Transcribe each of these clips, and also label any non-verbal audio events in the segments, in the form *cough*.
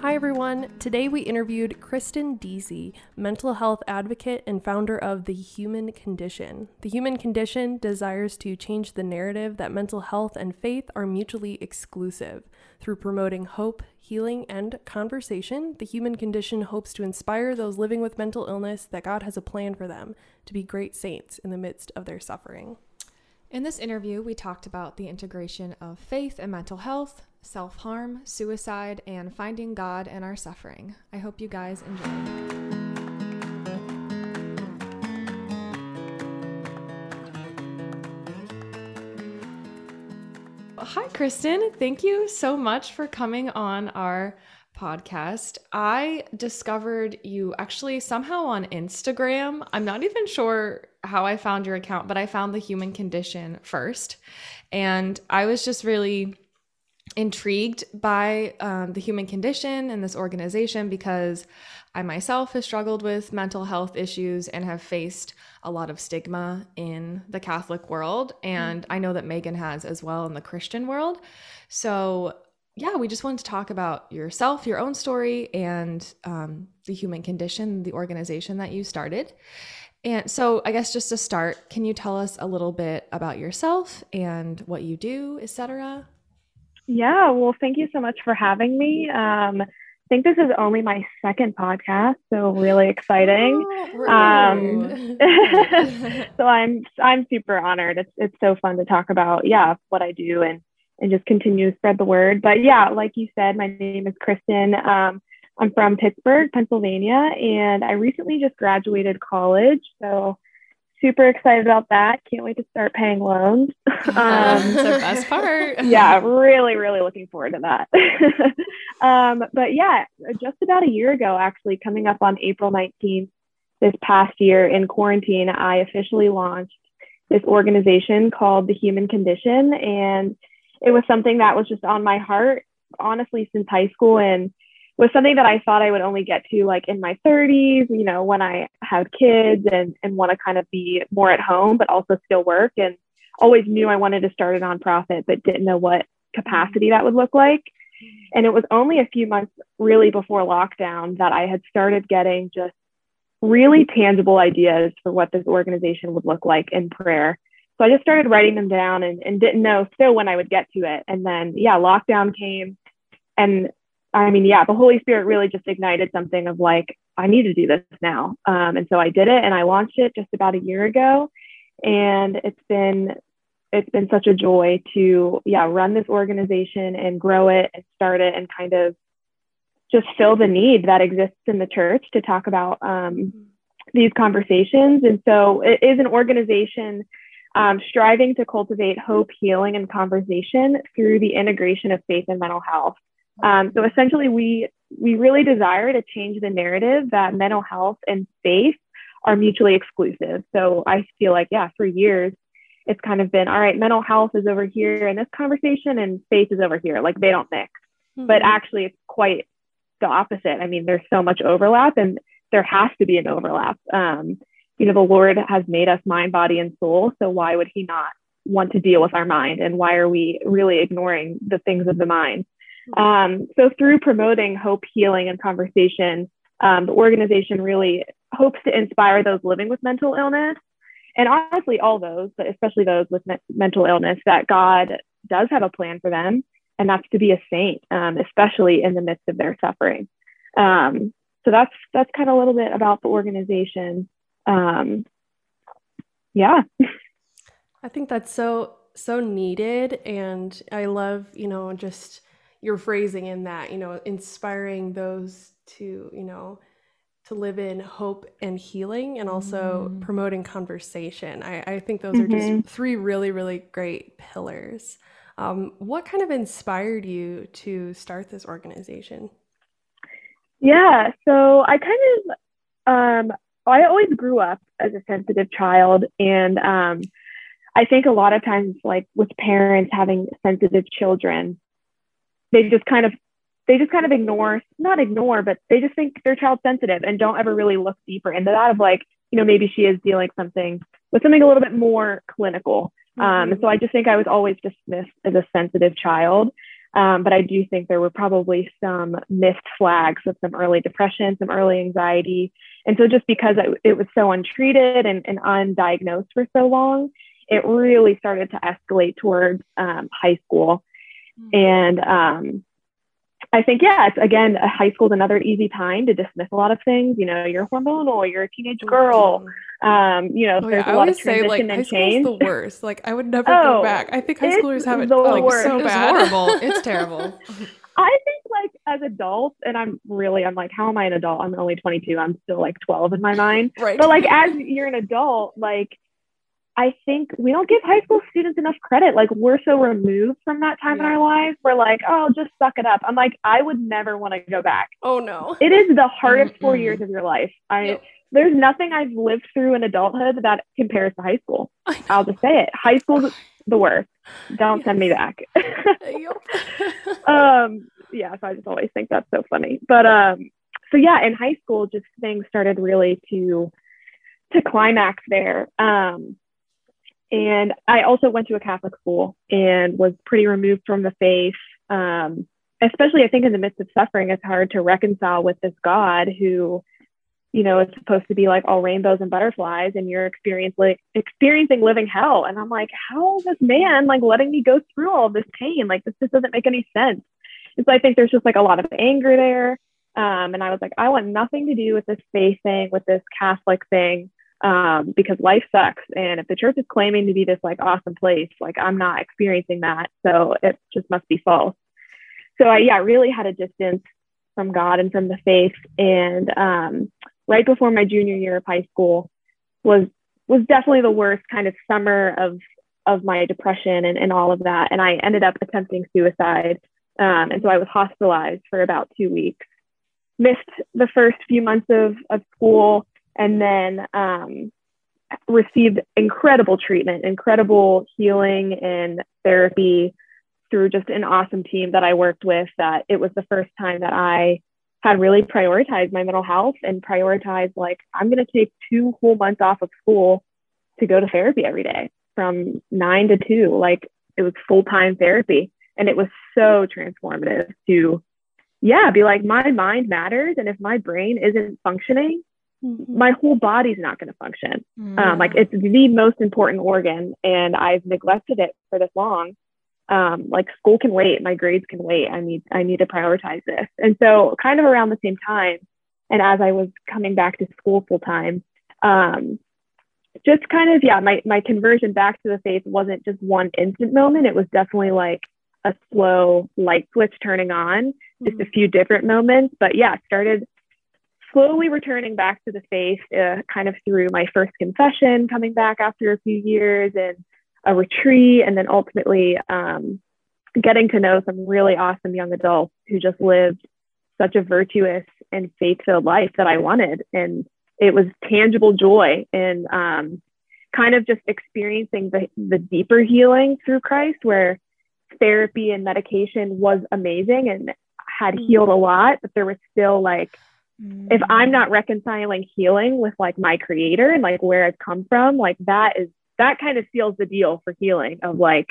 Hi, everyone. Today we interviewed Kristen Deasy, mental health advocate and founder of The Human Condition. The Human Condition desires to change the narrative that mental health and faith are mutually exclusive. Through promoting hope, healing, and conversation, The Human Condition hopes to inspire those living with mental illness that God has a plan for them to be great saints in the midst of their suffering. In this interview, we talked about the integration of faith and mental health, self harm, suicide, and finding God in our suffering. I hope you guys enjoy. Hi, Kristen. Thank you so much for coming on our podcast. I discovered you actually somehow on Instagram. I'm not even sure how I found your account, but I found the human condition first. And I was just really intrigued by um, the human condition and this organization because I myself have struggled with mental health issues and have faced a lot of stigma in the Catholic world. And mm-hmm. I know that Megan has as well in the Christian world. So, yeah, we just wanted to talk about yourself, your own story, and um, the human condition, the organization that you started. And so, I guess just to start, can you tell us a little bit about yourself and what you do, etc.? Yeah, well, thank you so much for having me. Um, I think this is only my second podcast, so really exciting. Oh, um, *laughs* so I'm I'm super honored. It's it's so fun to talk about yeah what I do and and just continue to spread the word. But yeah, like you said, my name is Kristen. Um, I'm from Pittsburgh, Pennsylvania, and I recently just graduated college. So super excited about that. Can't wait to start paying loans. *laughs* um, the best *laughs* part. *laughs* yeah, really, really looking forward to that. um, but yeah, just about a year ago, actually, coming up on April 19th this past year in quarantine, I officially launched this organization called The Human Condition. And it was something that was just on my heart, honestly, since high school. And was something that I thought I would only get to like in my 30s, you know, when I had kids and, and want to kind of be more at home, but also still work. And always knew I wanted to start a nonprofit, but didn't know what capacity that would look like. And it was only a few months really before lockdown that I had started getting just really tangible ideas for what this organization would look like in prayer. So I just started writing them down and, and didn't know still when I would get to it. And then, yeah, lockdown came and I mean, yeah, the Holy Spirit really just ignited something of like, I need to do this now. Um, and so I did it and I launched it just about a year ago. And it's been it's been such a joy to yeah run this organization and grow it and start it and kind of just fill the need that exists in the church to talk about um, these conversations and so it is an organization um, striving to cultivate hope healing and conversation through the integration of faith and mental health um, so essentially, we we really desire to change the narrative that mental health and faith are mutually exclusive. So I feel like, yeah, for years, it's kind of been all right, mental health is over here in this conversation and faith is over here. Like they don't mix. Mm-hmm. But actually, it's quite the opposite. I mean, there's so much overlap and there has to be an overlap. Um, you know, the Lord has made us mind, body, and soul. So why would He not want to deal with our mind? And why are we really ignoring the things of the mind? Um, so through promoting hope, healing, and conversation, um, the organization really hopes to inspire those living with mental illness, and honestly, all those, but especially those with me- mental illness, that God does have a plan for them, and that's to be a saint, um, especially in the midst of their suffering. Um, so that's that's kind of a little bit about the organization. Um, yeah. I think that's so so needed, and I love you know just your phrasing in that, you know, inspiring those to, you know, to live in hope and healing and also mm. promoting conversation. I, I think those mm-hmm. are just mm-hmm. three really, really great pillars. Um, what kind of inspired you to start this organization? Yeah, so I kind of, um, I always grew up as a sensitive child, and um, I think a lot of times, like with parents having sensitive children, they just kind of they just kind of ignore not ignore but they just think they're child sensitive and don't ever really look deeper into that of like you know maybe she is dealing something with something a little bit more clinical mm-hmm. um, so i just think i was always dismissed as a sensitive child Um, but I do think there were probably some missed flags of some early depression, some early anxiety. And so just because it, it was so untreated and, and, undiagnosed for so long, it really started to escalate towards um, high school. Mm-hmm. And um, I think, yeah, it's again, high school is another easy time to dismiss a lot of things. You know, you're hormonal, you're a teenage girl. Um, you know, oh, there's yeah. a lot of transition say, like, and change. the worst. Like, I would never oh, go back. I think high schoolers have it like worst. so bad. It's horrible. it's terrible. *laughs* *laughs* I think like as adults, and I'm really, I'm like, how am I an adult? I'm only 22. I'm still like 12 in my mind. Right. But like as you're an adult, like I think we don't give high school students enough credit. Like we're so removed from that time yeah. in our lives. We're like, oh, just suck it up. I'm like, I would never want to go back. Oh no. It is the hardest four years of your life. I yep. there's nothing I've lived through in adulthood that compares to high school. I'll just say it. High school's the worst. Don't yes. send me back. *laughs* *laughs* um yeah, so I just always think that's so funny. But um so yeah, in high school just things started really to to climax there. Um and I also went to a Catholic school and was pretty removed from the faith. Um, especially, I think, in the midst of suffering, it's hard to reconcile with this God who, you know, is supposed to be like all rainbows and butterflies, and you're experiencing experiencing living hell. And I'm like, how is this man like letting me go through all this pain? Like, this just doesn't make any sense. And so I think there's just like a lot of anger there. Um, and I was like, I want nothing to do with this faith thing, with this Catholic thing um, because life sucks. And if the church is claiming to be this like awesome place, like I'm not experiencing that. So it just must be false. So I, yeah, really had a distance from God and from the faith. And um, right before my junior year of high school was was definitely the worst kind of summer of of my depression and, and all of that. And I ended up attempting suicide. Um, and so I was hospitalized for about two weeks. Missed the first few months of, of school and then um, received incredible treatment, incredible healing and therapy through just an awesome team that I worked with. That it was the first time that I had really prioritized my mental health and prioritized like I'm going to take two whole months off of school to go to therapy every day from nine to two. Like it was full time therapy, and it was so transformative to yeah be like my mind matters and if my brain isn't functioning Mm-hmm. my whole body's not going to function. Mm-hmm. Um, like it's the most important organ, and I've neglected it for this long. Um, like school can wait, my grades can wait. I need I need to prioritize this. And so, kind of around the same time, and as I was coming back to school full time, um, just kind of yeah, my my conversion back to the faith wasn't just one instant moment. It was definitely like a slow light switch turning on, just mm-hmm. a few different moments. But yeah, started slowly returning back to the faith uh, kind of through my first confession coming back after a few years and a retreat and then ultimately um, getting to know some really awesome young adults who just lived such a virtuous and faith-filled life that i wanted. And it was tangible joy and um, kind of just experiencing the, the deeper healing through christ where therapy and medication was amazing and had healed a lot but there was still like Mm. If I'm not reconciling healing with like my creator and like where I've come from, like that is that kind of seals the deal for healing of like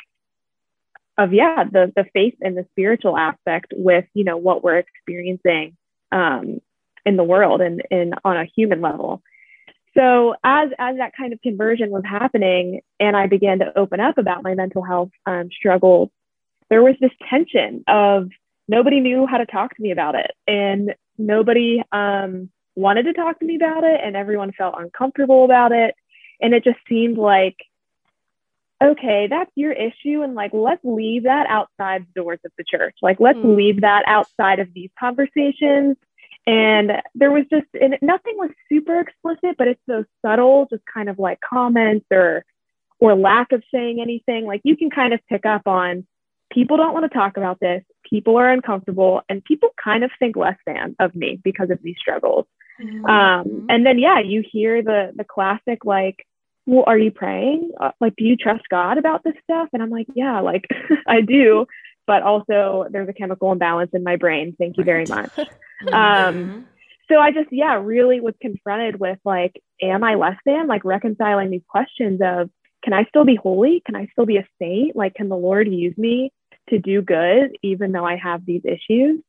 of yeah, the the faith and the spiritual aspect with, you know, what we're experiencing um in the world and in on a human level. So as as that kind of conversion was happening and I began to open up about my mental health um, struggles, there was this tension of nobody knew how to talk to me about it. And nobody um, wanted to talk to me about it and everyone felt uncomfortable about it. And it just seemed like okay that's your issue. And like let's leave that outside the doors of the church. Like let's mm. leave that outside of these conversations. And there was just and nothing was super explicit but it's so subtle just kind of like comments or or lack of saying anything. Like you can kind of pick up on people don't want to talk about this. People are uncomfortable and people kind of think less than of me because of these struggles. Mm-hmm. Um, and then, yeah, you hear the, the classic, like, well, are you praying? Uh, like, do you trust God about this stuff? And I'm like, yeah, like *laughs* I do. But also, there's a chemical imbalance in my brain. Thank you very much. *laughs* mm-hmm. um, so I just, yeah, really was confronted with like, am I less than? Like reconciling these questions of, can I still be holy? Can I still be a saint? Like, can the Lord use me to do good, even though I have these issues?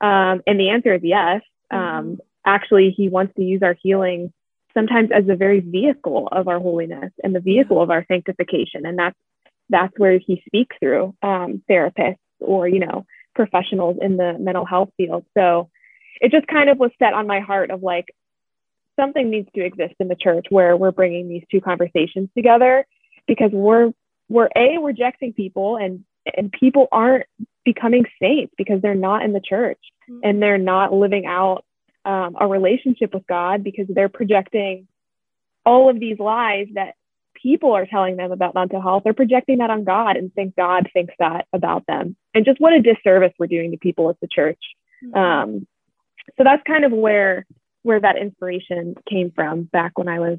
Um, and the answer is yes. Um, mm-hmm. Actually, He wants to use our healing sometimes as the very vehicle of our holiness and the vehicle of our sanctification. And that's that's where He speaks through um, therapists or you know professionals in the mental health field. So it just kind of was set on my heart of like something needs to exist in the church where we're bringing these two conversations together because we're we're a rejecting people and and people aren't becoming saints because they're not in the church mm-hmm. and they're not living out um, a relationship with God because they're projecting all of these lies that people are telling them about mental health. They're projecting that on God and think God thinks that about them. And just what a disservice we're doing to people as the church. Mm-hmm. Um, so that's kind of where where that inspiration came from back when I was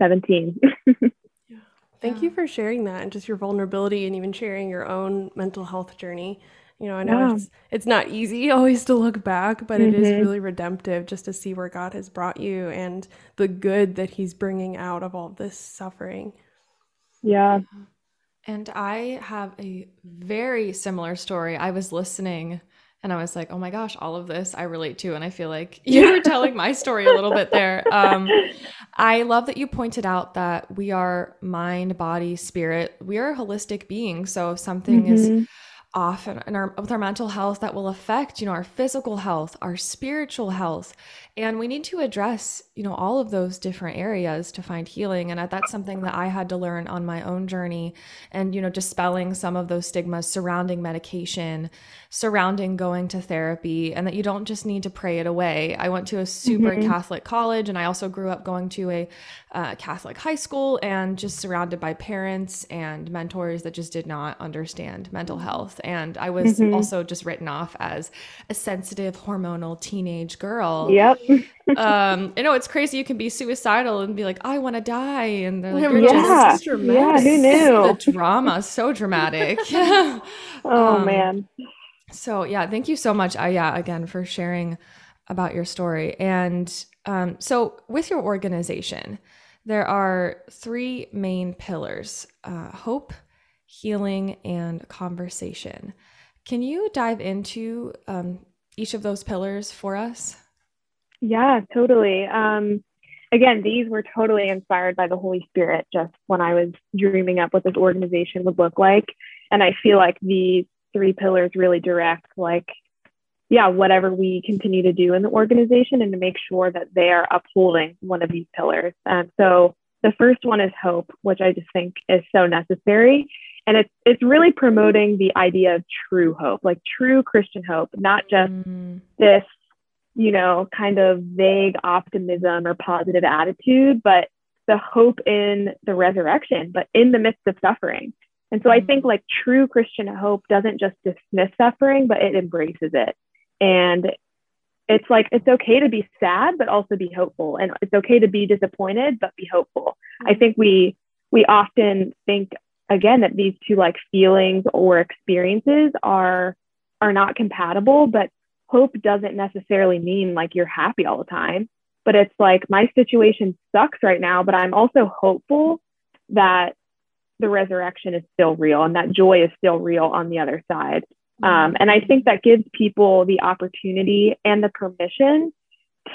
17. *laughs* Thank you for sharing that and just your vulnerability and even sharing your own mental health journey. You know, I know yeah. it's it's not easy *laughs* always to look back, but mm-hmm. it is mm-hmm. really redemptive just to see where God has brought you and the good that he's bringing out of all this suffering. Yeah. And I have a very similar story. I was listening and I was like, oh my gosh, all of this I relate to. And I feel like *laughs* you were telling my story a little bit there. Um, I love that you pointed out that we are mind, body, spirit. We are a holistic being. So if something mm-hmm. is off in, our with our mental health that will affect you know our physical health our spiritual health. And we need to address you know all of those different areas to find healing. And that's something that i had to learn on my own journey. And you know dispelling some of those stigmas surrounding medication surrounding going to therapy and that you don't just need to pray it away. I went to a super mm-hmm. catholic college and i also grew up going to a uh, catholic high school and just surrounded by parents and mentors that just did not understand mental health and I was mm-hmm. also just written off as a sensitive, hormonal teenage girl. Yep. *laughs* um, you know, it's crazy. You can be suicidal and be like, I want to die. And they're like, yeah, just yeah, who knew? *laughs* The drama, so dramatic. *laughs* oh, um, man. So, yeah, thank you so much, yeah, again, for sharing about your story. And um, so, with your organization, there are three main pillars uh, hope, healing, and conversation. Can you dive into um, each of those pillars for us? Yeah, totally. Um, again, these were totally inspired by the Holy Spirit just when I was dreaming up what this organization would look like. And I feel like these three pillars really direct, like, yeah, whatever we continue to do in the organization and to make sure that they are upholding one of these pillars. And so the first one is hope, which I just think is so necessary and it's it's really promoting the idea of true hope like true christian hope not just mm. this you know kind of vague optimism or positive attitude but the hope in the resurrection but in the midst of suffering and so mm. i think like true christian hope doesn't just dismiss suffering but it embraces it and it's like it's okay to be sad but also be hopeful. And it's okay to be disappointed but be hopeful. I think we we often think again that these two like feelings or experiences are are not compatible but hope doesn't necessarily mean like you're happy all the time. But it's like my situation sucks right now but i'm also hopeful that the resurrection is still real and that joy is still real on the other side um, and i think that gives people the opportunity and the permission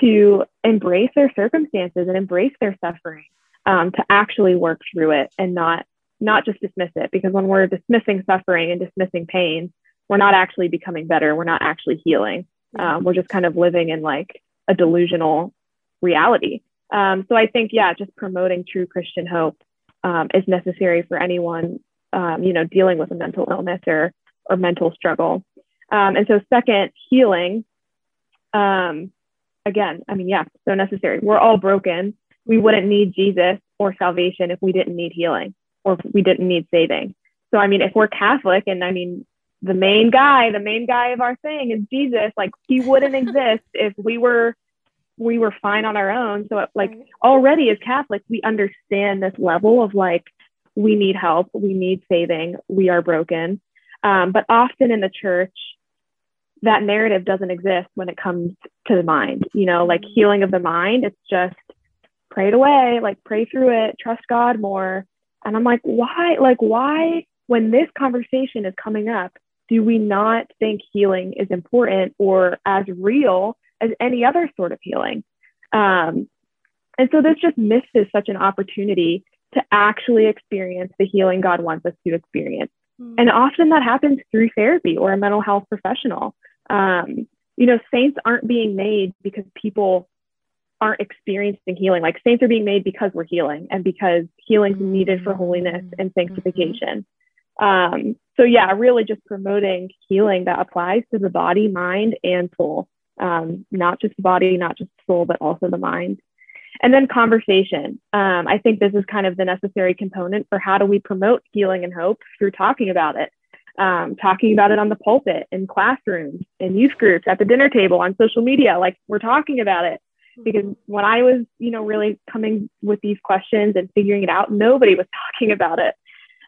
to embrace their circumstances and embrace their suffering um, to actually work through it and not not just dismiss it. Because when we're dismissing suffering and dismissing pain we're not actually becoming better. We're not actually healing. Um, we're just kind of living in like a delusional reality. Um, so i think yeah just promoting true christian hope um, is necessary for anyone um, you know dealing with a mental illness or or mental struggle um, and so second healing um, again i mean yeah so necessary we're all broken we wouldn't need jesus or salvation if we didn't need healing or we didn't need saving. So, I mean, if we're Catholic and I mean, the main guy, the main guy of our thing is Jesus, like he wouldn't *laughs* exist if we were we were fine on our own. So like already as Catholics, we understand this level of like we need help, we need saving, we are broken. Um, but often in the church, that narrative doesn't exist when it comes to the mind. You know, like mm-hmm. healing of the mind, it's just pray it away, like pray through it, trust God more. And I'm like, why? Like, why, when this conversation is coming up, do we not think healing is important or as real as any other sort of healing? Um, and so this just misses such an opportunity to actually experience the healing God wants us to experience. Mm-hmm. And often that happens through therapy or a mental health professional. Um, you know, saints aren't being made because people aren't experiencing healing. Like saints are being made because we're healing and because healing is needed for holiness and mm-hmm. sanctification. Um, so yeah, really just promoting healing that applies to the body, mind, and soul. Um, not just the body, not just the soul, but also the mind. And then conversation. Um, I think this is kind of the necessary component for how do we promote healing and hope through talking about it. Um, talking about it on the pulpit, in classrooms, in youth groups, at the dinner table, on social media. Like we're talking about it because when I was, you know, really coming with these questions and figuring it out, nobody was *laughs* talking about it.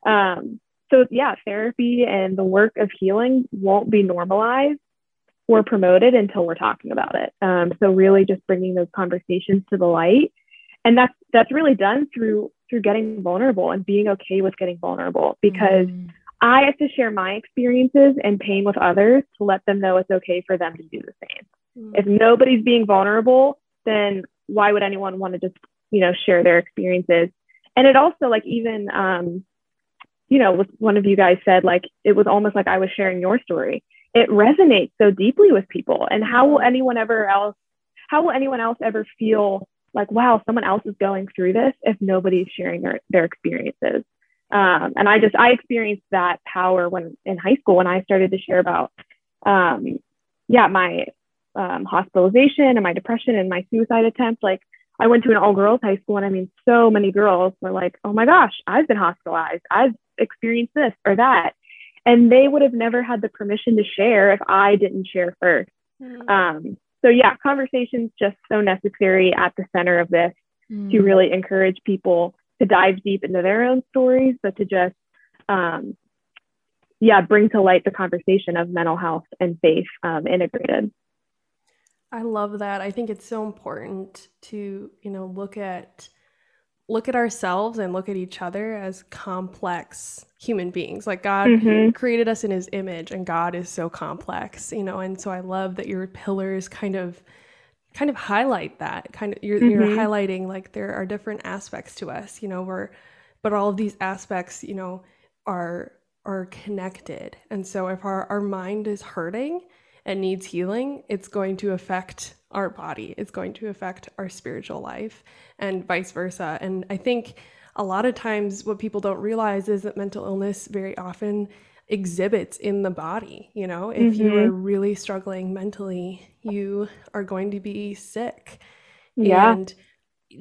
Um, so yeah, therapy and the work of healing won't be normalized or promoted until we're talking about it. Um, so really, just bringing those conversations to the light, and that's that's really done through through getting vulnerable and being okay with getting vulnerable because. Mm. I have to share my experiences and pain with others to let them know it's okay for them to do the same. Mm. If nobody's being vulnerable, then why would anyone want to just you know share their experiences and it also like even um you know with one of you guys said like it was almost like i was sharing your story it resonates so deeply with people and how will anyone ever else how will anyone else ever feel like wow someone else is going through this if nobody's sharing their, their experiences um, and i just i experienced that power when in high school when i started to share about um, yeah my um, hospitalization and my depression and my suicide attempts, like I went to an all girls high school, and I mean, so many girls were like, oh my gosh, I've been hospitalized. I've experienced this or that. And they would have never had the permission to share if I didn't share 1st mm-hmm. um, so, yeah, conversations just so necessary at the center of this mm-hmm. to really encourage people to dive deep into their own stories, but to just, um, yeah, bring to light the conversation of mental health and faith um, integrated. I love that. I think it's so important to, you know, look at look at ourselves and look at each other as complex human beings. Like God mm-hmm. created us in his image and God is so complex, you know, and so I love that your pillars kind of kind of highlight that. Kind of you're mm-hmm. you're highlighting like there are different aspects to us, you know, where but all of these aspects, you know, are are connected. And so if our, our mind is hurting, and needs healing, it's going to affect our body. It's going to affect our spiritual life and vice versa. And I think a lot of times what people don't realize is that mental illness very often exhibits in the body. You know, if mm-hmm. you are really struggling mentally, you are going to be sick. Yeah. And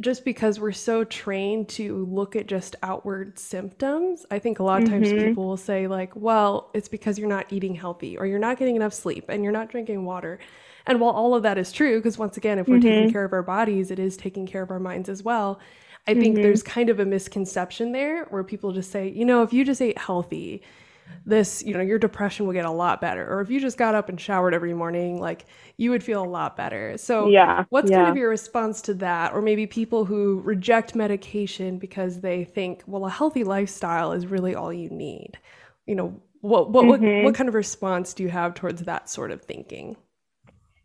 just because we're so trained to look at just outward symptoms, I think a lot of times mm-hmm. people will say, like, well, it's because you're not eating healthy or you're not getting enough sleep and you're not drinking water. And while all of that is true, because once again, if we're mm-hmm. taking care of our bodies, it is taking care of our minds as well. I think mm-hmm. there's kind of a misconception there where people just say, you know, if you just ate healthy, this, you know, your depression will get a lot better. Or if you just got up and showered every morning, like you would feel a lot better. So, yeah, what's yeah. kind of your response to that? Or maybe people who reject medication because they think, well, a healthy lifestyle is really all you need. You know, what what mm-hmm. what, what kind of response do you have towards that sort of thinking?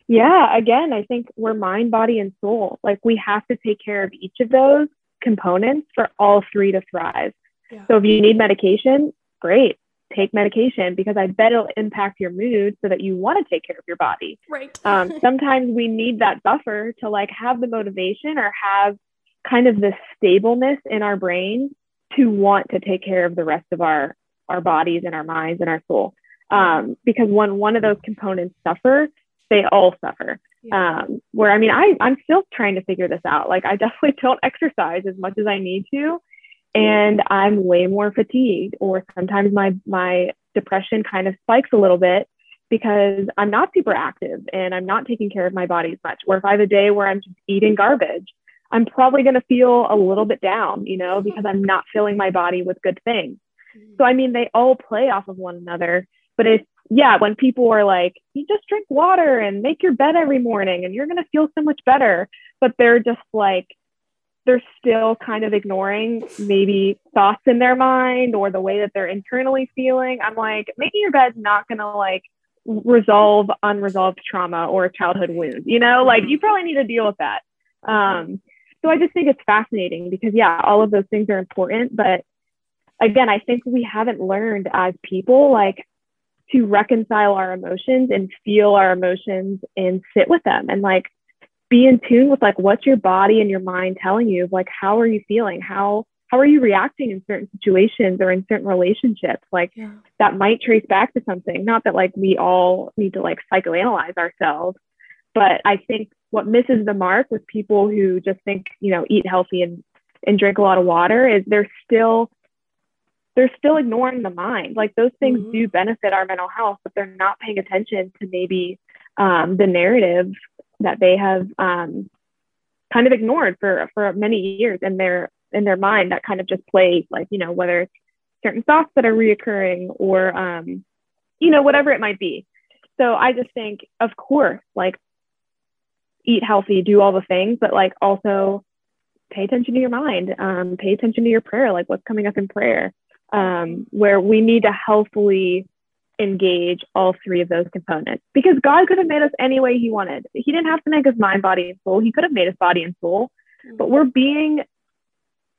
Yeah, again, I think we're mind, body, and soul. Like we have to take care of each of those components for all three to thrive. Yeah. So if you need medication, great take medication because I bet it'll impact your mood so that you want to take care of your body. Right. um, *laughs* sometimes we need that buffer to like have the motivation or have kind of the stableness in our brain to want to take care of the rest of our our bodies and our minds and our soul. Um, because when one of those components suffer, they all suffer. Yeah. Um, where I mean, I I'm still trying to figure this out. Like I *laughs* definitely don't exercise as much as I need to and I'm way more fatigued or sometimes my my depression kind of spikes a little bit because I'm not super active and I'm not taking care of my body as much. Or if I have a day where I'm just eating garbage, I'm probably going to feel a little bit down, you know, because I'm not filling my body with good things. So I mean, they all play off of one another. But it's yeah, when people are like, you just drink water and make your bed every morning and you're going to feel so much better, but they're just like they're still kind of ignoring maybe thoughts in their mind or the way that they're internally feeling. I'm like, making your bed's not going to like resolve unresolved trauma or childhood wounds. You know, like you probably need to deal with that. Um, so I just think it's fascinating because, yeah, all of those things are important. But again, I think we haven't learned as people, like, to reconcile our emotions and feel our emotions and sit with them and like be in tune with like what's your body and your mind telling you like how are you feeling? How how are you reacting in certain situations or in certain relationships? Like yeah. that might trace back to something. Not that like we all need to like psychoanalyze ourselves but i think what misses the mark with people who just think you know eat healthy and and drink a lot of water is they're still they're still ignoring the mind. Like those things mm-hmm. do benefit our mental health, but they're not paying attention to maybe um, the narrative that they have um, kind of ignored for for many years in their in their mind that kind of just plays like you know whether it's certain thoughts that are reoccurring or um, you know whatever it might be. So I just think, of course, like eat healthy, do all the things, but like also pay attention to your mind, um, pay attention to your prayer, like what's coming up in prayer um, where we need to healthily engage all three of those components because God could have made us any way He wanted. He didn't have to make us mind, body, and soul. He could have made us body and soul, but we're being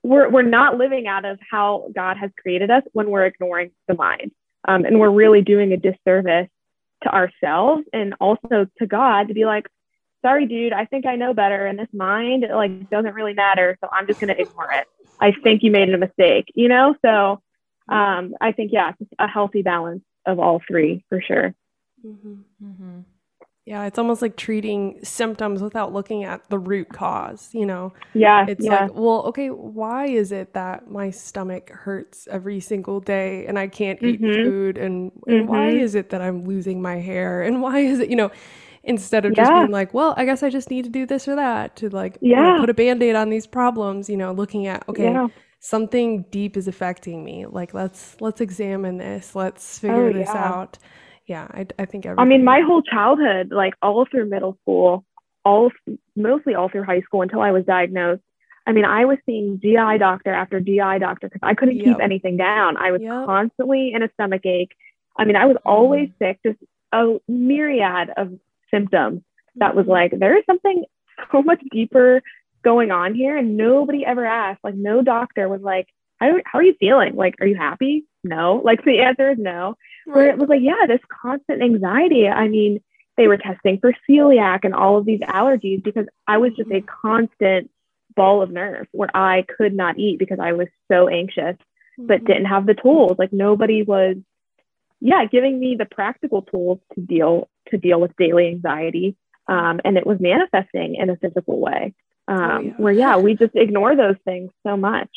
we're we're not living out of how God has created us when we're ignoring the mind, um, and we're really doing a disservice to ourselves and also to God to be like, sorry, dude, I think I know better, and this mind it, like doesn't really matter, so I'm just gonna ignore it. I think you made a mistake, you know. So um, I think, yeah, a healthy balance of all three for sure. Mm-hmm. Mm-hmm. Yeah, it's almost like treating symptoms without looking at the root cause, you know? Yeah. It's yeah. like, well, okay, why is it that my stomach hurts every single day and I can't eat mm-hmm. food? And, and why mm-hmm. is it that I'm losing my hair? And why is it, you know, instead of just being like, well, I guess I just need to do this or that to like yeah. you know, put a band aid on these problems, you know, looking at, okay, yeah something deep is affecting me like let's let's examine this let's figure oh, this yeah. out yeah i, I think i mean my whole childhood like all through middle school all mostly all through high school until i was diagnosed i mean i was seeing gi doctor after gi doctor because i couldn't yep. keep anything down i was yep. constantly in a stomach ache i mean i was always mm. sick just a myriad of symptoms that was mm-hmm. like there is something so much deeper going on here? And nobody ever asked, like, no doctor was like, how, how are you feeling? Like, are you happy? No. Like, the answer is no. Right. Where it was like, yeah, this constant anxiety. I mean, they were testing for celiac and all of these allergies because I was just a mm-hmm. constant ball of nerves where I could not eat because I was so anxious, but mm-hmm. didn't have the tools. Like, nobody was, yeah, giving me the practical tools to deal to deal with daily anxiety. Um, and it was manifesting in a physical way. Oh, um, oh, yeah. where yeah we just ignore those things so much.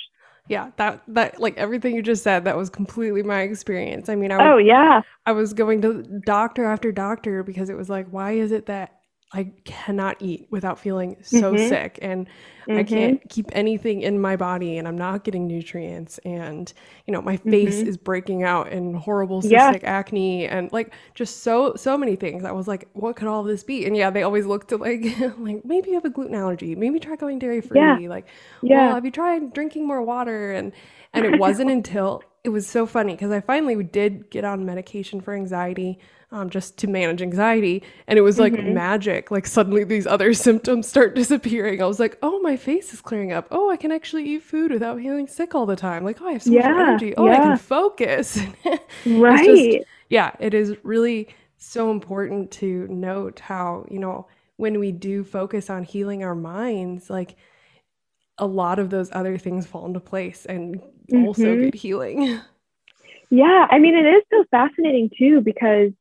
Yeah that that like everything you just said that was completely my experience. I mean I oh yeah. I was going to doctor after doctor because it was like why is it that I cannot eat without feeling so mm-hmm. sick and mm-hmm. I can't keep anything in my body and I'm not getting nutrients and you know my face mm-hmm. is breaking out in horrible cystic yeah. acne and like just so so many things. I was like what could all this be? And yeah, they always look to like *laughs* like maybe you have a gluten allergy, maybe try going dairy free. Yeah. Like yeah. well, have you tried drinking more water and and it wasn't *laughs* until it was so funny because I finally did get on medication for anxiety um, just to manage anxiety. And it was like mm-hmm. magic. Like suddenly these other *laughs* symptoms start *laughs* disappearing. I was like, oh, my face is clearing up. Oh, I can actually eat food without feeling sick all the time. Like, oh, I have so yeah, much energy. Oh, yeah. I can focus. *laughs* right. Just, yeah, it is really so important to note how, you know, when we do focus on healing our minds, like a lot of those other things fall into place and mm-hmm. also get healing. Yeah, I mean, it is so fascinating too because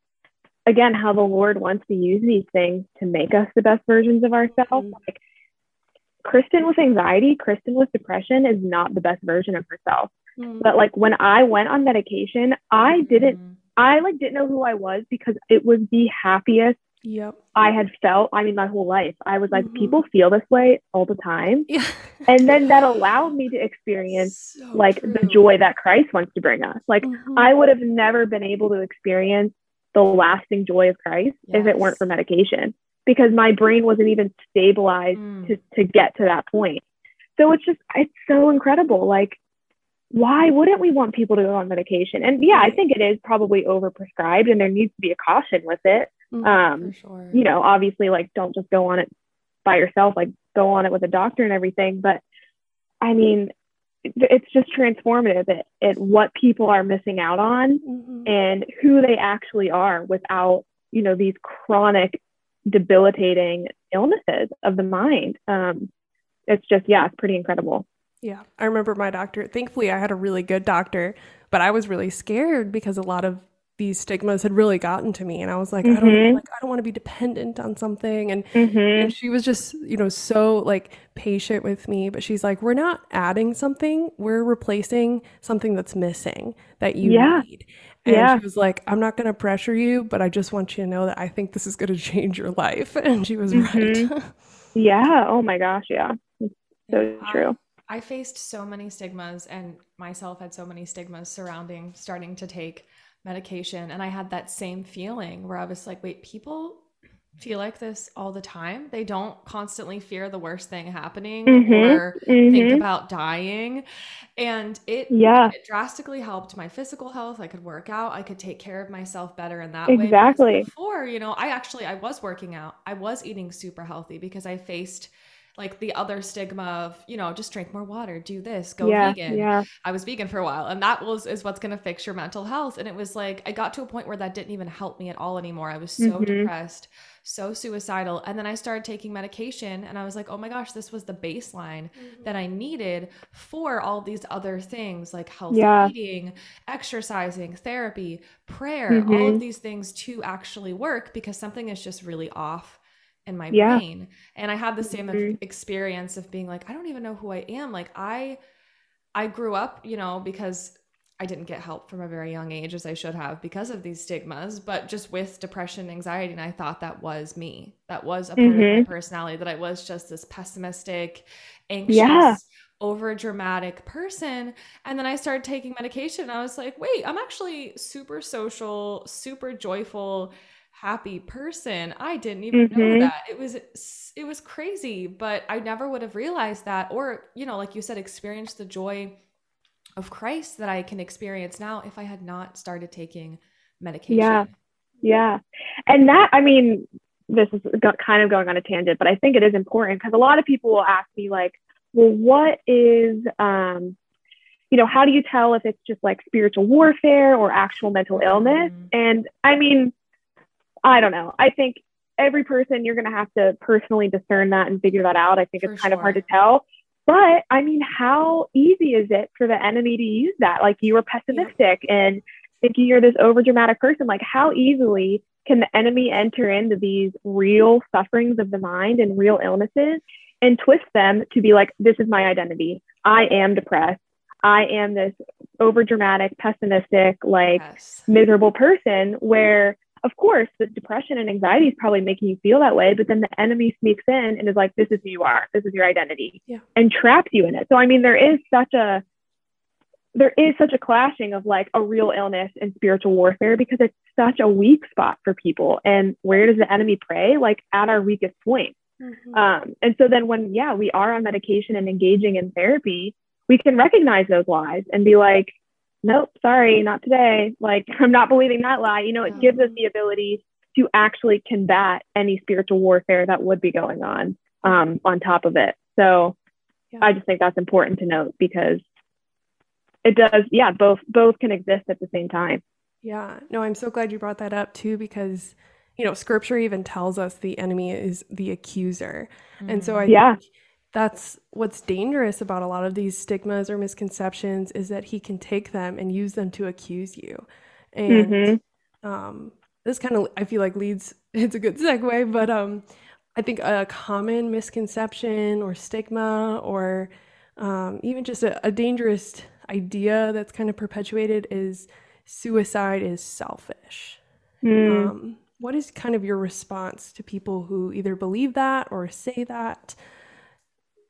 again how the lord wants to use these things to make us the best versions of ourselves mm-hmm. like kristen with anxiety kristen with depression is not the best version of herself mm-hmm. but like when i went on medication i didn't mm-hmm. i like didn't know who i was because it was the happiest Yep. I had felt, I mean, my whole life, I was like, mm-hmm. people feel this way all the time. Yeah. and then that allowed me to experience so like true. the joy that Christ wants to bring us. Like, mm-hmm. I would have never been able to experience the lasting joy of Christ yes. if it weren't for medication because my brain wasn't even stabilized mm. to, to get to that point. so it's just it's so incredible like why wouldn't we want people to go on medication and yeah i think it is probably overprescribed and there needs to be a caution with it Mhm, um sure. you know obviously like don't just go on it by yourself like go on it with a doctor and everything but i mean it's just transformative at, at what people are missing out on Mhm. and who they actually are without you know these chronic debilitating illnesses of the mind um it's just yeah it's pretty incredible Yeah, I remember my doctor. Thankfully, I had a really good doctor, but I was really scared because a lot of these stigmas had really gotten to me, and I was like, I don't Mhm. like I don't want to be dependent on something, and mm-hmm. and she was just you know so like patient with me, but she's like, we're not adding something, we're replacing something that's missing that you Yeah. need. And Yeah. she was like, I'm not gonna pressure you, but I just want you to know that I think this is gonna *laughs* change your life, and she was Mhm. right. yeah oh my gosh yeah so I- true I faced so many stigmas and myself had so many stigmas surrounding starting to take medication. And I had that same feeling where I was like, wait, people feel like this all the time. They don't constantly fear the worst thing happening Mhm, or think Mhm. about dying. And it, yeah it drastically helped my physical health. I could work out. I could take care of myself better in that way. Exactly. Before, you know, I actually I was working out. I was eating super healthy because I faced like the other stigma of, you know, just drink more water, do this, go yeah vegan. yeah I was vegan for a while and that was is what's going to fix your mental health and it was like I got to a point where that didn't even help me at all anymore. I was so Mhm. depressed, so suicidal and then I started taking medication and I was like, "Oh my gosh, this was the baseline that I needed for all these other things like healthy Yeah. eating, exercising, therapy, prayer, all Mhm. of these things to actually work because something is just really off in my Yeah. brain. And I had the same Mhm. experience of being like, I don't even know who I am. Like I I grew up, you know, because I didn't get help from a very young age as I should have because of these stigmas, but just with depression, anxiety, and I thought that was me. That was a part of my Mhm. personality, that I was just this pessimistic, anxious, Yeah. over dramatic person. And then I started taking medication and I was like, wait, I'm actually super social, super joyful, happy person. I didn't even know Mhm. that. It was it was crazy, but I never would have realized that or, you know, like you said experience the joy of Christ that I can experience now if I had not started taking medication. Yeah. Yeah. And that, I mean, this is kind of going on a tangent, but I think it is important because a lot of people will ask me, like, well, what is, um, you know, how do you tell if it's just like spiritual warfare or actual mental illness? Mhm. And I mean, I don't know. I think every person, you're going to have to personally discern that and figure that out. I think For it's kind of hard to tell. But I mean, how easy is it for the enemy to use that? Like you were pessimistic and thinking you're this overdramatic person. Like how easily can the enemy enter into these real sufferings of the mind and real illnesses and twist them to be like, this is my identity. I am depressed. I am this overdramatic, pessimistic, like Yes. miserable person where of course the depression and anxiety is probably making you feel that way but then the enemy sneaks in and is like this is who you are. This is your identity Yeah. and traps you in it. So i mean there is such a there is such a clashing of like a real illness and spiritual warfare because it's such a weak spot for people. And where does the enemy prey? Like at our weakest point. Mhm. um, and so then when, yeah, we are on medication and engaging in therapy, we can recognize those lies and be like, nope, sorry, not today. Like, *laughs* I'm not believing that lie. You know, it gives us the ability to actually combat any spiritual warfare that would be going on um, on top of it. So Yeah. I just think that's important to note because it does, yeah, both both can exist at the same time. Yeah, no, I'm so glad you brought that up too because, you know, scripture even tells us the enemy is the accuser. And so I Yeah. think that's what's dangerous about a lot of these stigmas or misconceptions is that he can take them and use them to accuse you. And Mhm. um, this kind of, I feel like leads, *laughs* it's a good segue, but um, I think a common misconception or stigma or um, even just a, a dangerous idea that's kind of perpetuated is suicide is selfish. Mm. Um, what is kind of your response to people who either believe that or say that?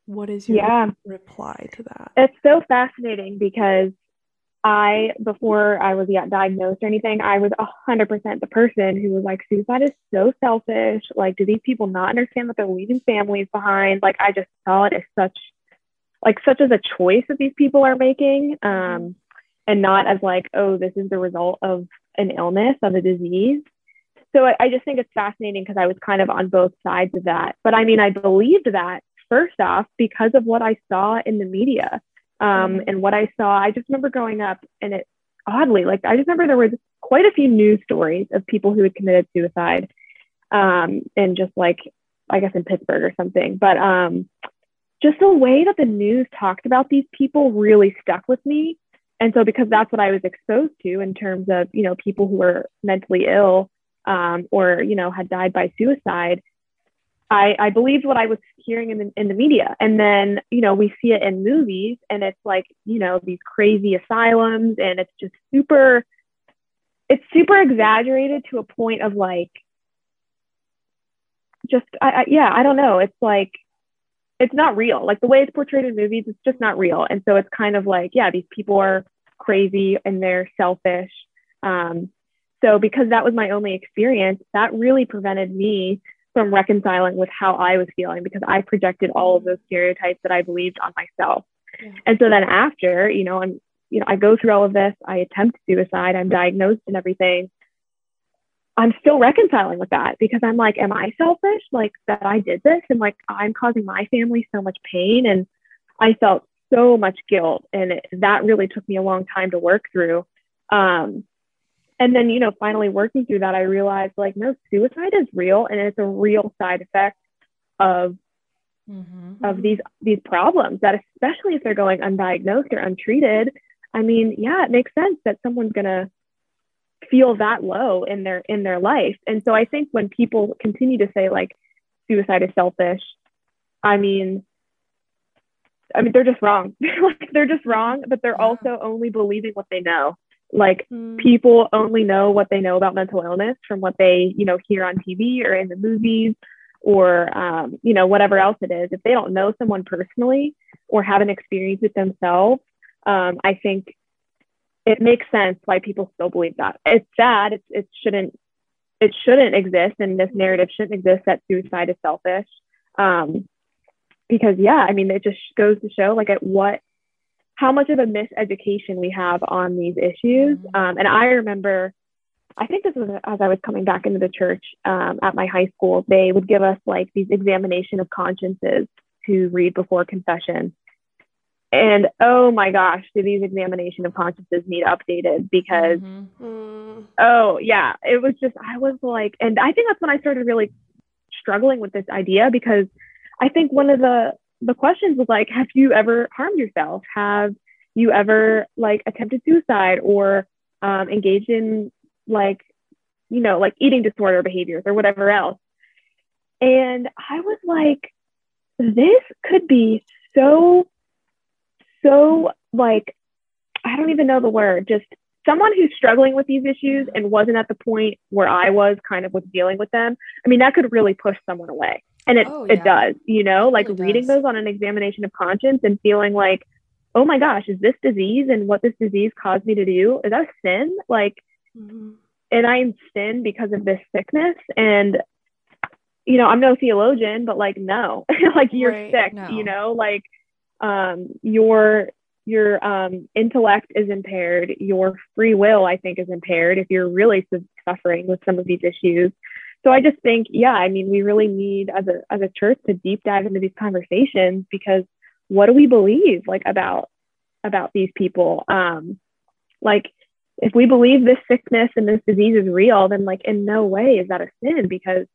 What is your Yeah. reply to that? it's so fascinating because I, before I was yet diagnosed or anything, I was a hundred percent the person who was like, suicide is so selfish. Like, do these people not understand that they're leaving families behind? Like, I just saw it as such like such as a choice that these people are making um, and not as like oh this is the result of an illness of a disease so I, I just think it's fascinating because i was kind of on both sides of that but i mean i believed that first off because of what i saw in the media um, and what i saw i just remember growing up and it oddly like i just remember there was quite a few news stories of people who had committed suicide um, and just like i guess in pittsburgh or something but um, just the way that the news talked about these people really stuck with me. And so, because that's what I was exposed to in terms of, you know, people who were mentally ill um, or, you know, had died by suicide, I, I believed what I was hearing in the, in the media. And then, you know, we see it in movies and it's like, you know, these crazy asylums and it's just super, it's super exaggerated to a point of like, just, I, I yeah, I don't know. It's like, it's not real. Like the way it's portrayed in movies, it's just not real. And so it's kind of like, yeah, these people are crazy and they're selfish. Um, so because that was my only experience, that really prevented me from reconciling with how I was feeling because I projected all of those stereotypes that I believed on myself. Yeah. And so then after, you know, I'm, you know, I go through all of this, I attempt suicide, I'm diagnosed and everything. I'm still reconciling with that because I'm like, am I selfish? Like that I did this and like I'm causing my family so much pain. And I felt so much guilt. And it, that really took me a long time to work through. Um, and then, you know, finally working through that, I realized like, no, suicide is real and it's a real side effect of mm-hmm. of these these problems that especially if they're going undiagnosed or untreated. I mean, yeah, it makes sense that someone's gonna feel that low in their in their life and so i think when people continue to say like suicide is selfish i mean i mean they're just wrong *laughs* like they're just wrong but they're also only believing what they know like mm. people only know what they know about mental illness from what they you know hear on tv or in the movies or um, you know whatever else it is if they don't know someone personally or haven't experienced it themselves um, i think it makes sense why people still believe that. It's sad. It's, it shouldn't it shouldn't exist, and this narrative shouldn't exist that suicide is selfish. Um, because yeah, I mean, it just goes to show like at what how much of a miseducation we have on these issues. Mm-hmm. Um, and I remember, I think this was as I was coming back into the church um, at my high school, they would give us like these examination of consciences to read before confession. And oh my gosh, do these examination of consciences need updated because mm-hmm. oh yeah, it was just I was like, and I think that's when I started really struggling with this idea because I think one of the the questions was like, have you ever harmed yourself? Have you ever like attempted suicide or um, engaged in like you know like eating disorder behaviors or whatever else? And I was like, this could be so so like I don't even know the word, just someone who's struggling with these issues and wasn't at the point where I was kind of with dealing with them. I mean, that could really push someone away. And it oh, yeah. it does, you know, like really reading does. those on an examination of conscience and feeling like, oh my gosh, is this disease and what this disease caused me to do? Is that a sin? Like, mm-hmm. and I am sin because of this sickness. And, you know, I'm no theologian, but like, no, *laughs* like you're right. sick, no. you know, like um, your your um, intellect is impaired, your free will, I think, is impaired if you're really suffering with some of these issues. So I just think, yeah, I mean, we really need as a as a church to deep dive into these conversations because what do we believe like about about these people? Um, like if we believe this sickness and this disease is real, then like in no way is that a sin because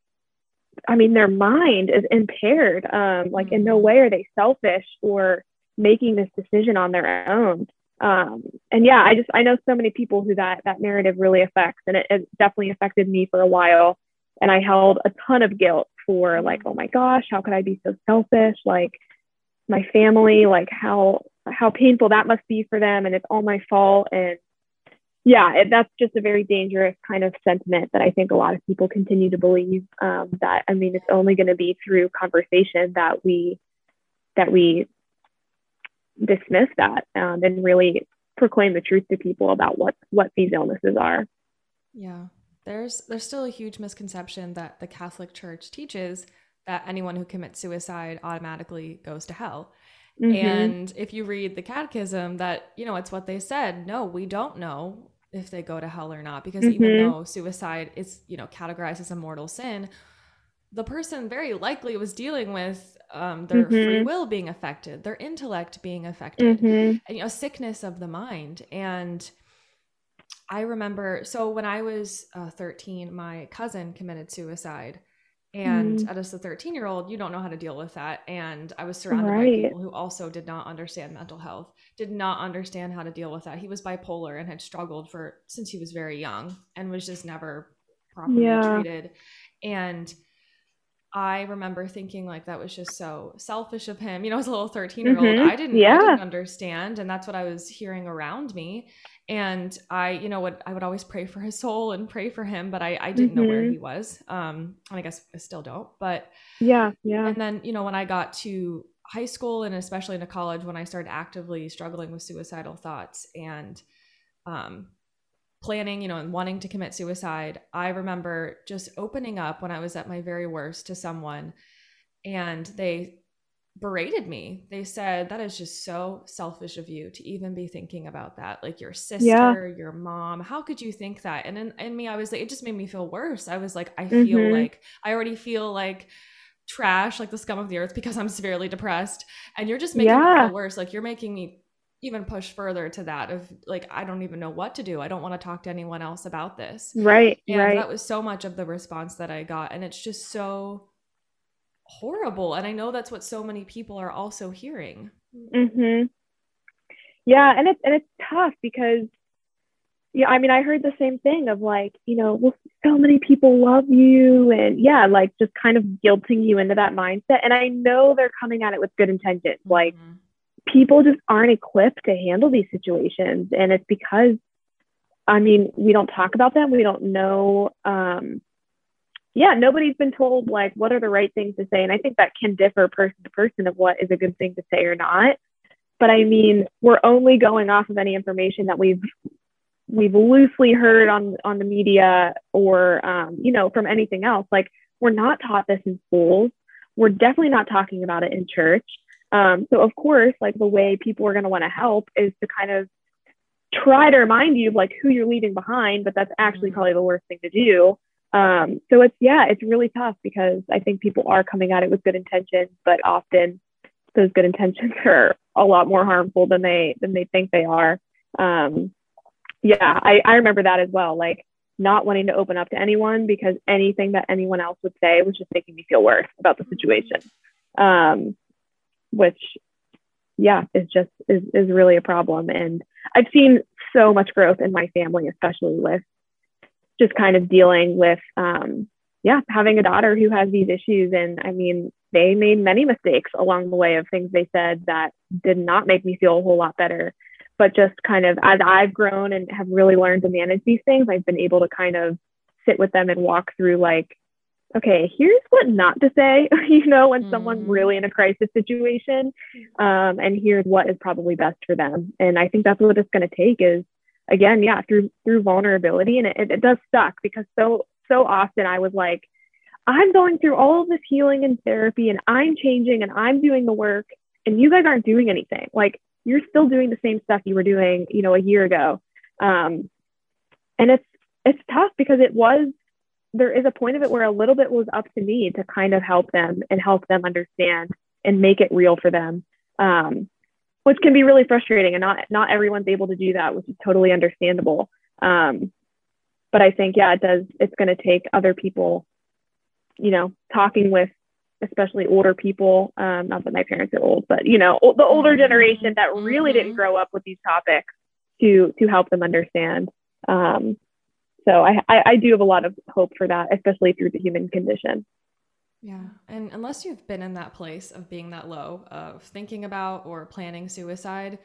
I mean, their mind is impaired. Um, like, in no mm-hmm. way are they selfish or making this decision on their own. Um, and yeah, I just I know so many people who that that narrative really affects, and it, it definitely affected me for a while. And I held a ton of guilt for like, oh my gosh, how could I be so selfish? Like, my family, like how how painful that must be for them, and it's all my fault. And yeah, it, that's just a very dangerous kind of sentiment that I think a lot of people continue to believe. Um, that I mean, it's only going to be through conversation that we that we dismiss that um, and really proclaim the truth to people about what what these illnesses are. Yeah, there's there's still a huge misconception that the Catholic Church teaches that anyone who commits suicide automatically goes to hell. Mm-hmm. And if you read the catechism, that, you know, it's what they said. No, we don't know if they go to hell or not because mm-hmm. even though suicide is, you know, categorized as a mortal sin, the person very likely was dealing with um, their mm-hmm. free will being affected, their intellect being affected, mm-hmm. and you know, sickness of the mind. And I remember, so when I was uh, 13, my cousin committed suicide. And mm. as a 13 year old, you don't know how to deal with that. And I was surrounded right. by people who also did not understand mental health, did not understand how to deal with that. He was bipolar and had struggled for since he was very young and was just never properly yeah. treated. And I remember thinking like that was just so selfish of him. You know, as a little 13 year old, mm-hmm. I didn't, yeah. I didn't understand. And that's what I was hearing around me. And I, you know, would I would always pray for his soul and pray for him, but I, I didn't mm-hmm. know where mm-hmm. he was. Um, and I guess I still don't. But yeah, yeah. And then, you know, when I got to high school and especially into college, when I started actively struggling with suicidal thoughts and um planning, you know, and wanting to commit suicide, I remember just opening up when I was at my very worst to someone and they berated me. They said, That is just so selfish of you to even be thinking about that. Like your sister, yeah. your mom, how could you think that? And in, in me, I was like, it just made me feel worse. I was like, I feel mm-hmm. like I already feel like trash, like the scum of the earth because I'm severely depressed. And you're just making yeah. me feel worse. Like you're making me even push further to that of like I don't even know what to do. I don't want to talk to anyone else about this. Right. And right. that was so much of the response that I got and it's just so horrible and I know that's what so many people are also hearing. Mhm. Yeah, and it's and it's tough because yeah, I mean, I heard the same thing of like, you know, well, so many people love you, and yeah, like just kind of guilting you into that mindset. And I know they're coming at it with good intentions, mm-hmm. like people just aren't equipped to handle these situations. And it's because, I mean, we don't talk about them. We don't know. Um, yeah, nobody's been told like what are the right things to say. And I think that can differ person to person of what is a good thing to say or not. But I mean, we're only going off of any information that we've we've loosely heard on on the media or um, you know from anything else. Like we're not taught this in schools. We're definitely not talking about it in church. Um, so of course, like the way people are going to want to help is to kind of try to remind you of like who you're leaving behind, but that's actually mm-hmm. probably the worst thing to do. Um, so it's yeah, it's really tough because I think people are coming at it with good intentions, but often those good intentions *laughs* are a lot more harmful than they than they think they are. Um, yeah, I, I remember that as well. Like not wanting to open up to anyone because anything that anyone else would say was just making me feel worse about the situation. Um, which yeah is just is, is really a problem and i've seen so much growth in my family especially with just kind of dealing with um, yeah having a daughter who has these issues and i mean they made many mistakes along the way of things they said that did not make me feel a whole lot better but just kind of as i've grown and have really learned to manage these things i've been able to kind of sit with them and walk through like okay, here's what not to say, *laughs* you know, when mm-hmm. someone's really in a crisis situation. Um, and here's what is probably best for them. And I think that's what it's going to take is again, yeah, through, through vulnerability. And it, it does suck because so, so often I was like, I'm going through all of this healing and therapy and I'm changing and I'm doing the work and you guys aren't doing anything. Like you're still doing the same stuff you were doing, you know, a year ago. Um, and it's, it's tough because it was there is a point of it where a little bit was up to me to kind of help them and help them understand and make it real for them um, which can be really frustrating and not not everyone's able to do that which is totally understandable um, but i think yeah it does it's going to take other people you know talking with especially older people um, not that my parents are old but you know the older generation that really didn't mm-hmm. grow up with these topics to to help them understand um, so I, I, I do have a lot of hope for that, especially through the human condition. Yeah. And unless you've been in that place of being that low, of thinking about or planning suicide,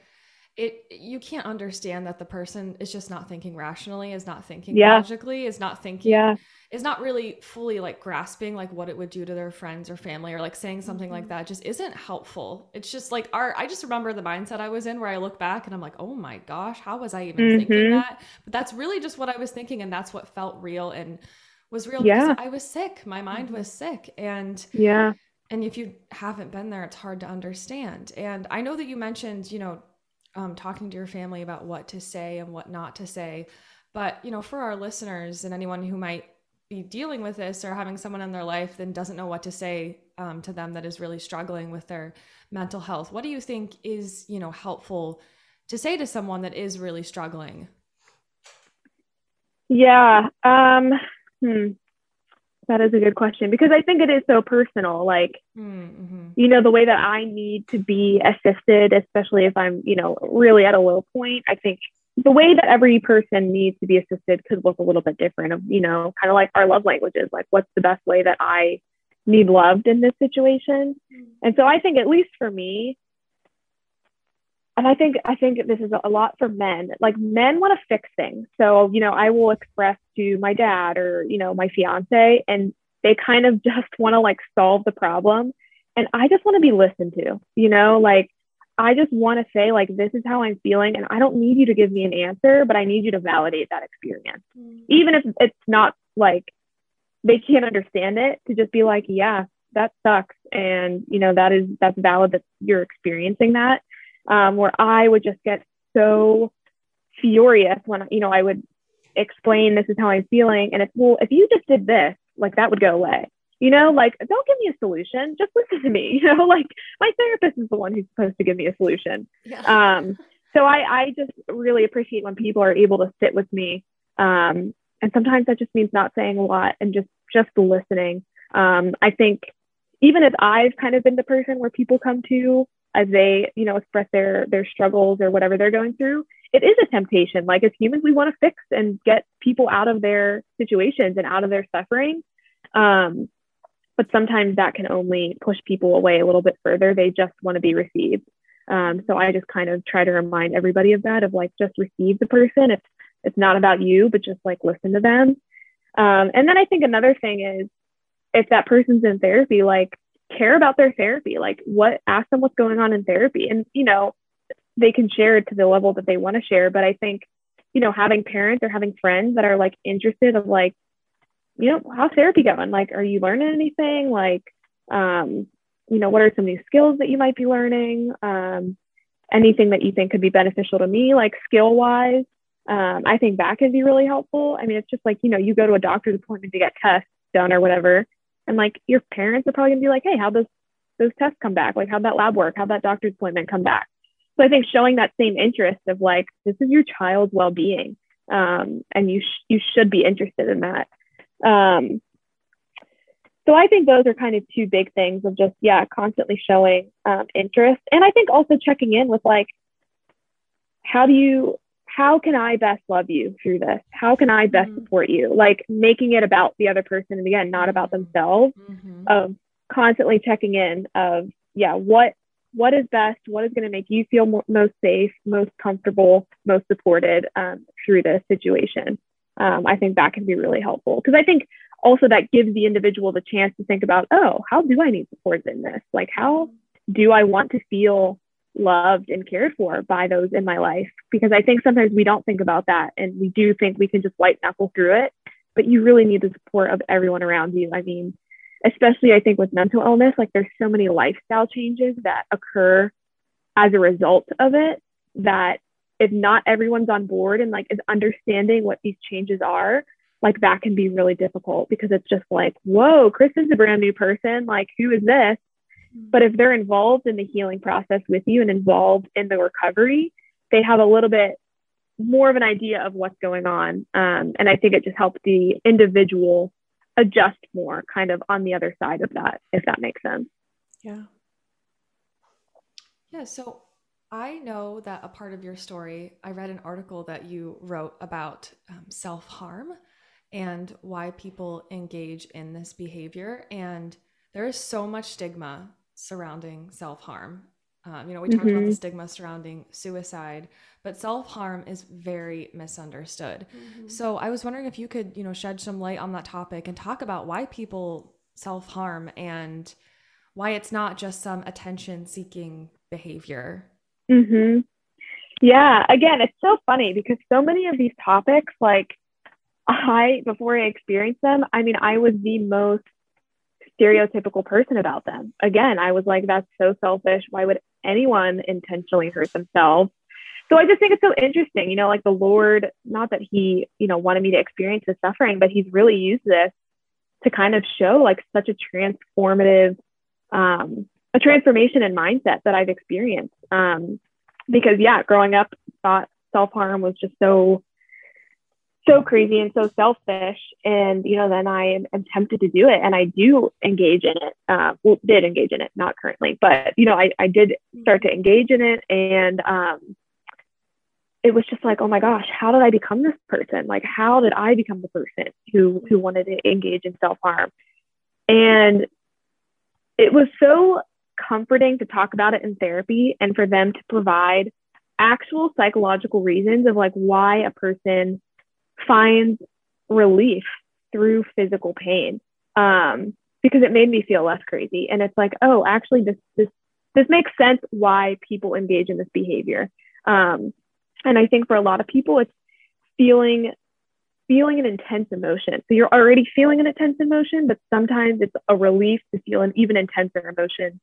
it you can't understand that the person is just not thinking rationally, is not thinking yeah. logically, is not thinking yeah. is not really fully like grasping like what it would do to their friends or family or like saying something mm-hmm. like that just isn't helpful. It's just like our I just remember the mindset I was in where I look back and I'm like, "Oh my gosh, how was I even mm-hmm. thinking that?" But that's really just what I was thinking and that's what felt real and was real yeah. because I was sick. My mind was sick and Yeah and if you haven't been there, it's hard to understand. And I know that you mentioned, you know, um, talking to your family about what to say and what not to say. But, you know, for our listeners and anyone who might be dealing with this or having someone in their life that doesn't know what to say um, to them that is really struggling with their mental health, what do you think is, you know, helpful to say to someone that is really struggling? Yeah. Um, hmm. That is a good question because I think it is so personal. Like, mm-hmm. you know, the way that I need to be assisted, especially if I'm, you know, really at a low point, I think the way that every person needs to be assisted could look a little bit different of, you know, kind of like our love languages, like what's the best way that I need loved in this situation. Mm-hmm. And so I think, at least for me, and I think I think this is a lot for men. Like men want to fix things. So, you know, I will express to my dad or, you know, my fiance and they kind of *laughs* just want to like solve the problem. And I just want to be listened to, you know, like I just want to say like this is how I'm feeling and I don't need you to give me an answer, but I need you to validate that experience. Mm-hmm. Even if it's not like they can't understand it, to just be like, yeah, that sucks and, you know, that is that's valid that you're experiencing that um, where I would just get so furious when you know I would explain this is how I'm feeling, and it's well, if you just did this, like that would go away. You know, like don't give me a solution, just listen to me. *laughs* You know, like my therapist is the one who's supposed to give me a solution. Yeah. Um, so I, I just really appreciate when people are able to sit with me. Um, and sometimes that just means not saying a lot and just just listening. Um, I think even as I've kind of been the person where people come to as they you know express their their struggles or whatever they're going through it is a temptation. Like as humans we want to fix and get people out of their situations and out of their suffering. Um, but sometimes that can only push people away a little bit further. They just want to be received. Um, so i just kind of try to remind everybody of that of like just receive the person. It's it's not about you but just like listen to them. Um, and then i think another thing is if that person's in therapy like care about their therapy like what ask them what's going on in therapy. And you know they can share it to the level that they want to share but i think you know having parents or having friends that are like interested of like you know how's therapy going? Like are you learning anything? Like um you know what are some new skills that you might be learning? Um anything that you think could be beneficial to me like skill wise um, i think that can be really helpful. I mean it's just like you know you go to a doctor's appointment to get tests done or whatever and like your parents are probably gonna be like, hey, how those those tests come back? Like how'd that lab work? How'd that doctor's appointment come back? So I think showing that same interest of like, this is your child's well-being. Um, and you sh- you should be interested in that. Um, so I think those are kind of two big things of just yeah, constantly showing um, interest, and I think also checking in with like, how do you how can I best love you through this? How can I best mm-hmm. support you? Like making it about the other person and again, not about mm-hmm. themselves, mm-hmm. of constantly checking in of, yeah, what what is best? What is going to make you feel mo- most safe, most comfortable, most supported um, through this situation? Um, I think that can be really helpful because I think also that gives the individual the chance to think about, oh, how do I need support in this? Like, how do I want to feel loved and cared for by those in my life because I think sometimes we don't think about that and we do think we can just white knuckle through it, but you really need the support of everyone around you. I mean, especially I think with mental illness, like there's so many lifestyle changes that occur as a result of it that if not everyone's on board and like is understanding what these changes are, like that can be really difficult because it's just like, whoa, Kristen's a brand new person. Like, who is this? But if they're involved in the healing process with you and involved in the recovery, they have a little bit more of an idea of what's going on. Um, and I think it just helps the individual adjust more kind of on the other side of that, if that makes sense. Yeah. Yeah. So I know that a part of your story, I read an article that you wrote about um, self harm and why people engage in this behavior. And there is so much stigma surrounding self harm. Um, you know, we talked mm-hmm. about the mm-hmm. stigma surrounding suicide, but self harm is very misunderstood. Mm-hmm. So I was wondering if you could, you know, shed some light on that topic and talk about why people self harm and why it's not just some attention seeking behavior. Mm-hmm. Yeah. Again, it's so funny because so many of these topics, like I, before I experienced them, I mean, I was the most stereotypical person about them. Again, I was like, that's so selfish. Why would anyone intentionally hurt themselves? So I just think it's so interesting, you know, like the Lord, not that he, you know, wanted me to experience the suffering, but he's really used this to kind of show like such a transformative, um, a transformation in mindset that I've experienced. Um, because yeah, growing up, thought self harm was just so so crazy and so selfish. And you know then i am, am tempted to do it. And i do engage in it uh, well did engage in it not currently but you know i, I did start to engage in it. And um, it was just like oh my gosh how did i become this person? Like how did i become the person who who wanted to engage in self-harm? And it was so comforting to talk about it in therapy and for them to provide actual psychological reasons of like why a person finds relief through physical pain um, because it made me feel less crazy. And it's like, oh, actually, this this this makes sense why people engage in this behavior. Um, and I think for a lot of people, it's feeling feeling an intense emotion. So you're already feeling an intense emotion, but sometimes it's a relief to feel an even intenser emotion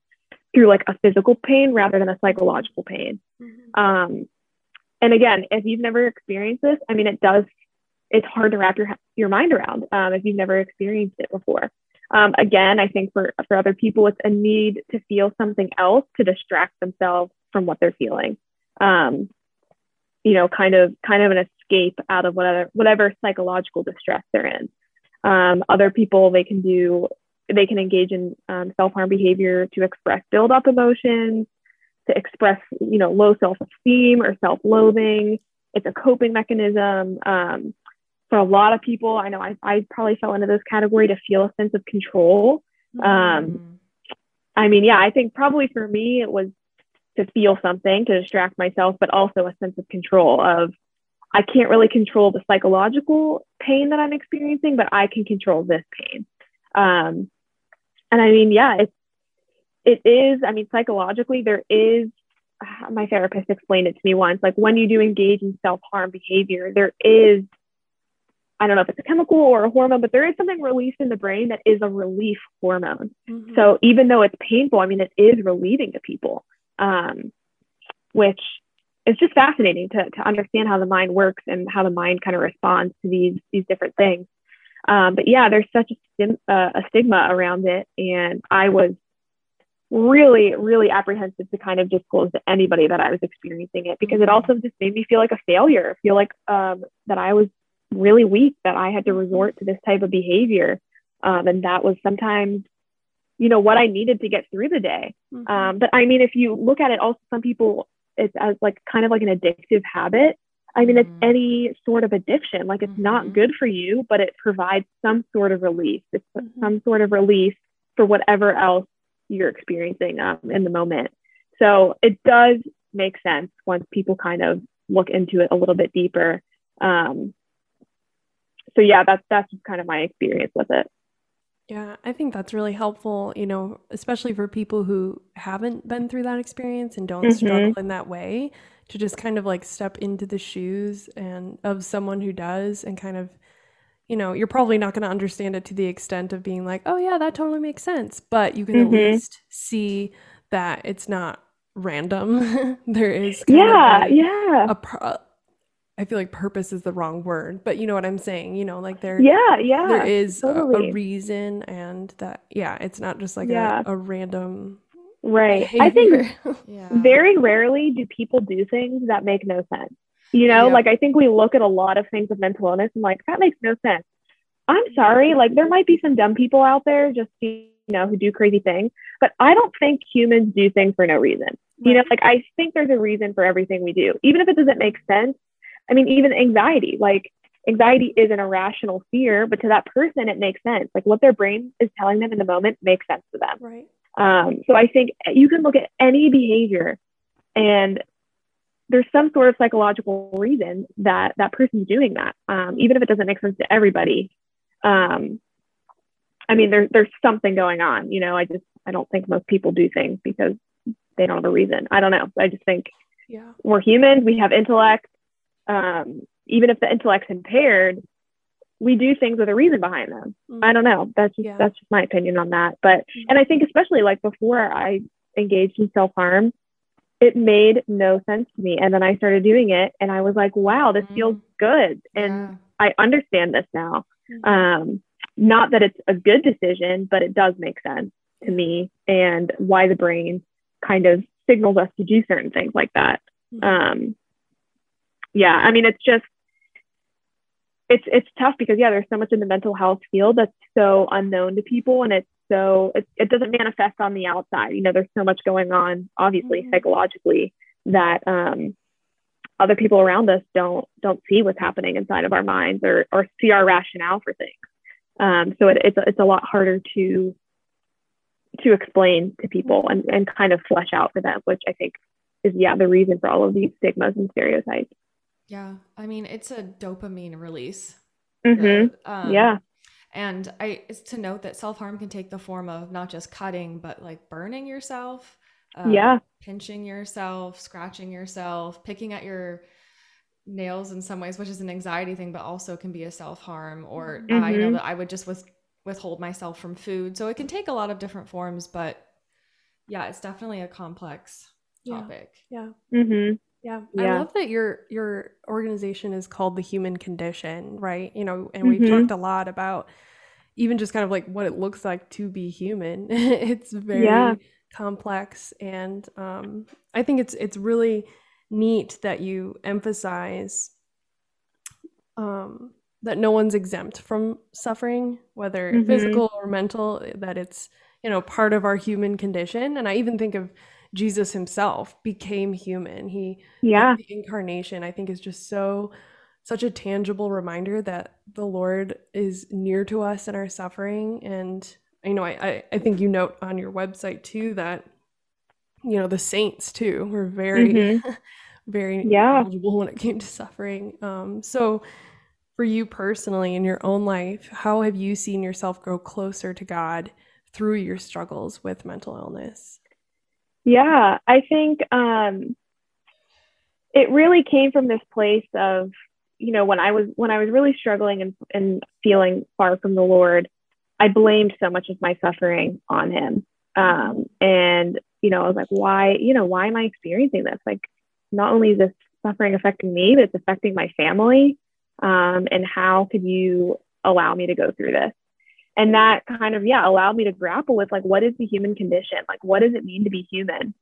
through like a physical pain rather than a psychological pain. Mm-hmm. Um, and again, if you've never experienced this, I mean, it does it's hard to wrap your your mind around um, if you've never experienced it before. Um, again, I think for for other people, it's a need to feel something else to distract themselves from what they're feeling. Um, you know, kind of kind of an escape out of whatever whatever psychological distress they're in. Um, other people, they can do they can engage in um, self harm behavior to express build up emotions, to express you know low self esteem or self loathing. It's a coping mechanism. For a lot of people, I know I, I probably fell into this category to feel a sense of control. Mm-hmm. Um, I mean, yeah, I think probably for me, it was to feel something to distract myself, but also a sense of control of I can't really control the psychological pain that I'm experiencing, but I can control this pain. Um, and I mean, yeah, it's, it is, I mean, psychologically, there is, my therapist explained it to me once, like when you do engage in self harm behavior, there is I don't know if it's a chemical or a hormone, but there is something released in the brain that is a relief hormone. Mm-hmm. So even though it's painful, I mean, it is relieving to people, um, which is just fascinating to, to understand how the mind works and how the mind kind of responds to these these different things. Um, but yeah, there's such a, stim- uh, a stigma around it, and I was really, really apprehensive to kind of disclose to anybody that I was experiencing it because it mm-hmm. also just made me feel like a failure, feel like um, that I was really weak that I had to resort to this type of behavior. Um, and that was sometimes, you know, what I needed to get through the day. Mm-hmm. Um, but I mean, if you look at it, also, some people, it's as like kind of like an addictive habit. I mean, mm-hmm. it's any sort of addiction. Like it's mm-hmm. not good for you, but it provides some sort of relief. It's mm-hmm. some sort of relief for whatever else you're experiencing um, in the moment. So it does make sense once people kind of look into it a little bit deeper. Um, so yeah, that's that's kind of my experience with it. Yeah, I think that's really helpful, you know, especially for people who haven't been through that experience and don't mm-hmm. struggle in that way, to just kind of like step into the shoes and of someone who does and kind of you know, you're probably not going to understand it to the extent of being like, "Oh yeah, that totally makes sense," but you can mm-hmm. at least see that it's not random. *laughs* there is yeah, a, yeah. A, pro- I feel like purpose is the wrong word, but you know what I'm saying. You know, like there, yeah, yeah, there is totally. a, a, reason, and that, yeah, it's not just like yeah. a, a random, right. Behavior. I think *laughs* yeah. very rarely do people do things that make no sense. You know, like I think we look at a lot of things with mental illness and like that makes no sense. I'm sorry, like there might be some dumb people out there just you know who do crazy things, but I don't think humans do things for no reason. Right. You know, like I think there's a reason for everything we do, even if it doesn't make sense I mean, even anxiety, like anxiety is an irrational fear, but to that person, it makes sense. Like what their brain is telling them in the moment makes sense to them. Right. Um, so I think you can look at any behavior and there's some sort of psychological reason that that person's doing that, um, even if it doesn't make sense to everybody. Um, I mean, there's there's something going on. You know, I just I don't think most people do things because they don't have a reason. I don't know. I just think yeah. we're humans. We have intellect um, even if the intellect's impaired, we do things with a reason behind them. Mm-hmm. I don't know. That's just Yeah. that's just my opinion on that. But Mhm. and I think especially like before I engaged in self harm, it made no sense to me. And then I started doing it, and I was like, wow, this Mm. feels good, and Yeah. I understand this now. Mhm. Um, not that it's a good decision, but it does make sense to me, and why the brain kind of signals us to do certain things like that. Mhm. Um, yeah, I mean, it's just it's it's tough because yeah, there's so much in the mental health field that's so unknown to people, and it's so it, it doesn't manifest on the outside. You know, there's so much going on, obviously Mhm. psychologically, that um, other people around us don't don't see what's happening inside of our minds or or see our rationale for things. Um, so it, it's it's a lot harder to to explain to people and, and kind of flesh out for them, which I think is yeah the reason for all of these stigmas and stereotypes. Yeah. I mean, it's a dopamine release. hmm Um, yeah. And I it's to note that self harm can take the form of not just cutting, but like burning yourself, uh, Yeah. pinching yourself, scratching yourself, picking at your nails in some ways, which is an anxiety thing, but also can be a self harm. Or I know that I would just with, withhold myself from food. So it can take a lot of different forms, but yeah, it's definitely a complex Yeah. topic. Yeah. hmm Yeah. I love that your your organization is called the human condition, right? You know, and we've Mhm. talked a lot about even just kind of like what it looks like to be human. *laughs* it's very Yeah. complex and um I think it's it's really neat that you emphasize um that no one's exempt from suffering, whether Mhm. physical or mental, that it's, you know, part of our human condition. And I even think of Jesus himself became human. He Yeah. the incarnation i think is just so such a tangible reminder that the lord is near to us in our suffering and you know i i, think you note on your website too that you know the saints too were very Mhm. *laughs* very Yeah. knowledgeable when it came to suffering um so for you personally in your own life how have you seen yourself grow closer to god through your struggles with mental illness Yeah, I think um, it really came from this place of, you know, when I was when I was really struggling and, and feeling far from the Lord, I blamed so much of my suffering on Him. Um, and you know, I was like, why, you know, why am I experiencing this? Like, not only is this suffering affecting me, but it's affecting my family. Um, and how could you allow me to go through this? And that kind of yeah allowed me to grapple with like what is the human condition? Like what does it mean to be human?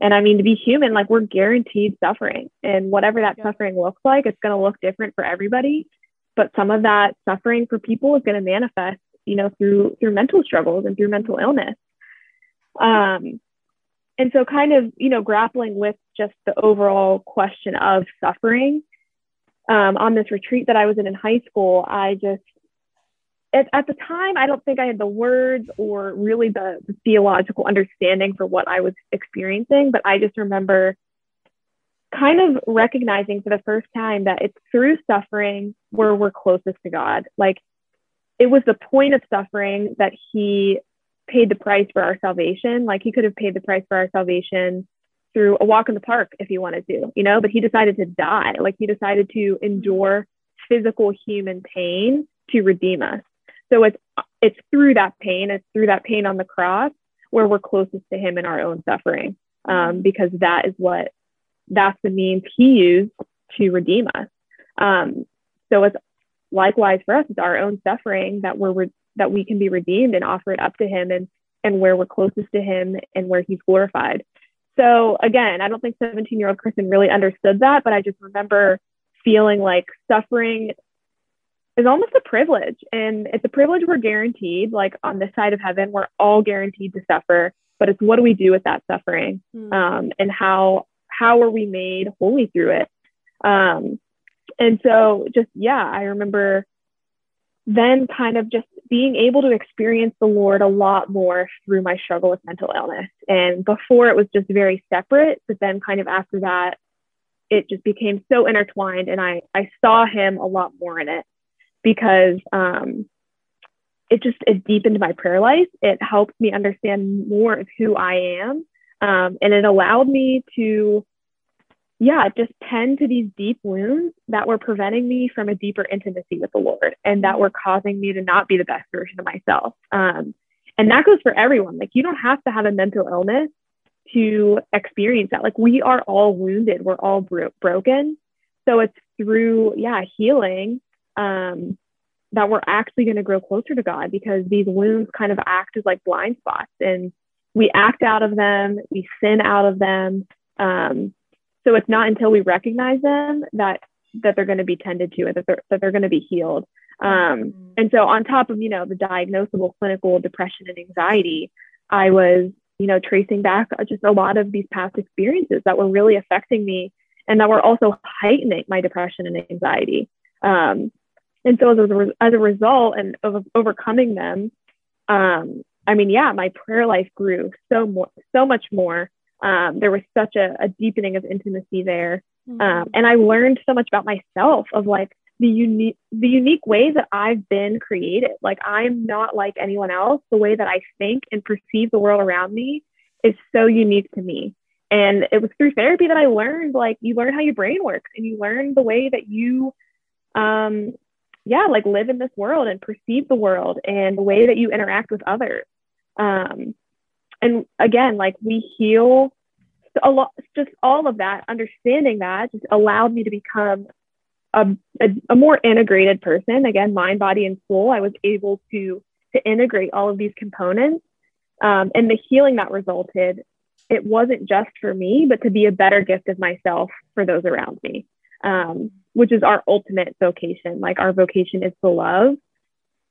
And i mean to be human like we're guaranteed suffering. And whatever that Yeah. suffering looks like it's going to look different for everybody. But some of that suffering for people is going to manifest you know through through mental struggles and through mental illness. Um and so kind of you know grappling with just the overall question of suffering um, on this retreat that i was in in high school i just at, at the time, I don't think I had the words or really the, the theological understanding for what I was experiencing, but I just remember kind of recognizing for the first time that it's through suffering where we're closest to God. Like it was the point of suffering that He paid the price for our salvation. Like He could have paid the price for our salvation through a walk in the park if He wanted to, you know, but He decided to die. Like He decided to endure physical human pain to redeem us. So it's it's through that pain, it's through that pain on the cross where we're closest to Him in our own suffering, um, because that is what that's the means He used to redeem us. Um, so it's likewise for us, it's our own suffering that we're re- that we can be redeemed and offer it up to Him, and and where we're closest to Him and where He's glorified. So again, I don't think 17 year old Kristen really understood that, but I just remember feeling like suffering is almost a privilege. And it's a privilege we're guaranteed like on this side of heaven we're all guaranteed to suffer but it's what do we do with that suffering Hmm. um, and how how are we made holy through it? Um, and so just yeah i remember then kind of just being able to experience the lord a lot more through my struggle with mental illness. And before it was just very separate but then kind of after that it just became so intertwined and i i saw him a lot more in it because um, it just it deepened my prayer life. It helped me understand more of who I am, um, and it allowed me to yeah, just tend to these deep wounds that were preventing me from a deeper intimacy with the Lord and that were causing me to not be the best version of myself. Um, and that goes for everyone. Like, you don't have to have a mental illness to experience that. Like, we are all wounded, we're all bro- broken. So it's through, yeah, healing um, that we're actually going to grow closer to God because these wounds kind of act as like blind spots and we act out of them, we sin out of them. Um, so it's not until we recognize them that that they're going to be tended to and that they're, that they're going to be healed. Um, mm-hmm. and so on top of, you know, the diagnosable clinical depression and anxiety, I was, you know, tracing back just a lot of these past experiences that were really affecting me and that were also heightening my depression and anxiety. Um, and so as a, as a result and of overcoming them, um, I mean, yeah, my prayer life grew so more, so much more. Um, there was such a, a, deepening of intimacy there. Mm-hmm. um, and i learned so much about myself of like the unique the unique way that i've been created. Like i'm not like anyone else. The way that i think and perceive the world around me is so unique to me. And it was through therapy that i learned like you learn how your brain works and you learn the way that you um yeah like live in this world and perceive the world and the way that you interact with others um and again, like we heal a lot, just all of that, understanding that just allowed me to become a, a, a more integrated person. Again, mind, body, and soul. I was able to to integrate all of these components, um, and the healing that resulted. It wasn't just for me, but to be a better gift of myself for those around me, um, which is our ultimate vocation. Like our vocation is to love,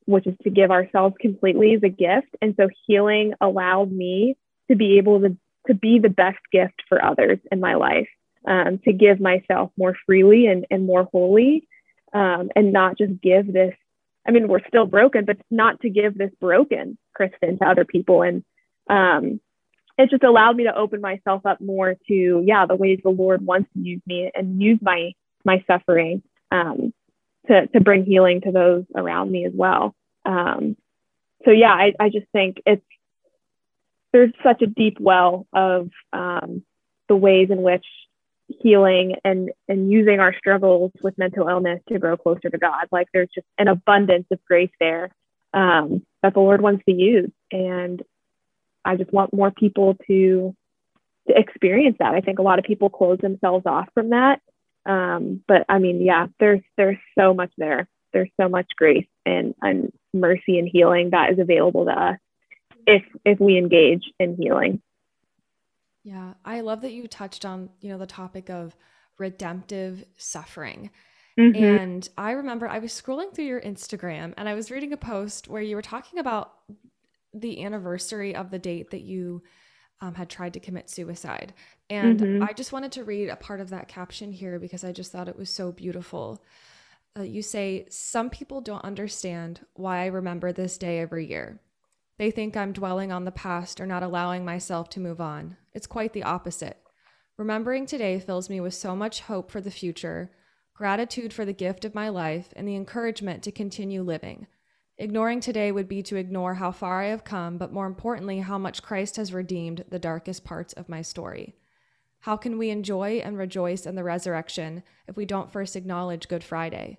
which is to give ourselves completely as a gift. And so healing allowed me to be able to, to be the best gift for others in my life, um, to give myself more freely and, and more wholly, um, and not just give this. I mean, we're still broken, but not to give this broken Kristen to other people. And um, it just allowed me to open myself up more to, yeah, the ways the Lord wants to use me and use my my suffering um, to, to bring healing to those around me as well. Um, so yeah, I, I just think it's there's such a deep well of um, the ways in which healing and and using our struggles with mental illness to grow closer to God. Like there's just an abundance of grace there um, that the Lord wants to use, and I just want more people to to experience that. I think a lot of people close themselves off from that um, but I mean, yeah, there's there's so much there. There's so much grace and, and mercy and healing that is available to us if if we engage in healing. Yeah, I love that you touched on, you know, the topic of redemptive suffering. Mm-hmm. And I remember I was scrolling through your Instagram and I was reading a post where you were talking about the anniversary of the date that you um, had tried to commit suicide. And mm-hmm. I just wanted to read a part of that caption here because I just thought it was so beautiful. Uh, you say, Some people don't understand why I remember this day every year. They think I'm dwelling on the past or not allowing myself to move on. It's quite the opposite. Remembering today fills me with so much hope for the future, gratitude for the gift of my life, and the encouragement to continue living. Ignoring today would be to ignore how far I have come, but more importantly, how much Christ has redeemed the darkest parts of my story. How can we enjoy and rejoice in the resurrection if we don't first acknowledge Good Friday?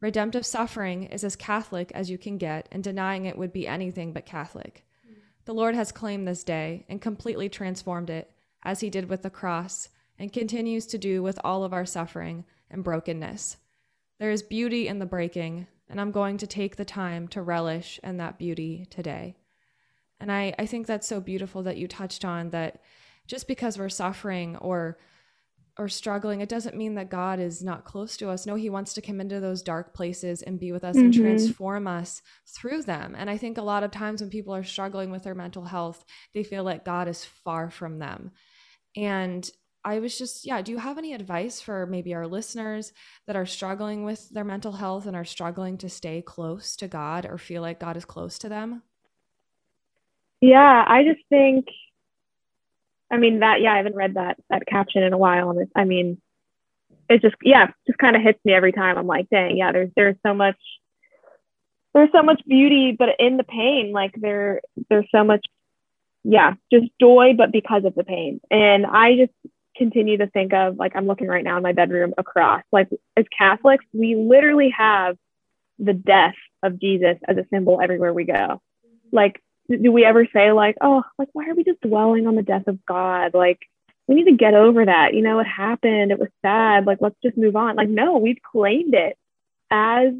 Redemptive suffering is as Catholic as you can get, and denying it would be anything but Catholic. The Lord has claimed this day and completely transformed it, as he did with the cross, and continues to do with all of our suffering and brokenness. There is beauty in the breaking, and I'm going to take the time to relish in that beauty today. And I, I think that's so beautiful that you touched on that just because we're suffering or or struggling, it doesn't mean that God is not close to us. No, He wants to come into those dark places and be with us mm-hmm. and transform us through them. And I think a lot of times when people are struggling with their mental health, they feel like God is far from them. And I was just, yeah, do you have any advice for maybe our listeners that are struggling with their mental health and are struggling to stay close to God or feel like God is close to them? Yeah, I just think, I mean, that, yeah, I haven't read that, that caption in a while. And it's, I mean, it just, yeah, just kind of hits me every time. I'm like, dang, yeah, there's, there's so much, there's so much beauty, but in the pain, like there, there's so much, yeah, just joy, but because of the pain. And I just, continue to think of like I'm looking right now in my bedroom across. Like as Catholics, we literally have the death of Jesus as a symbol everywhere we go. Like, do we ever say like, oh, like why are we just dwelling on the death of God? Like, we need to get over that. You know, it happened. It was sad. Like, let's just move on. Like, no, we've claimed it as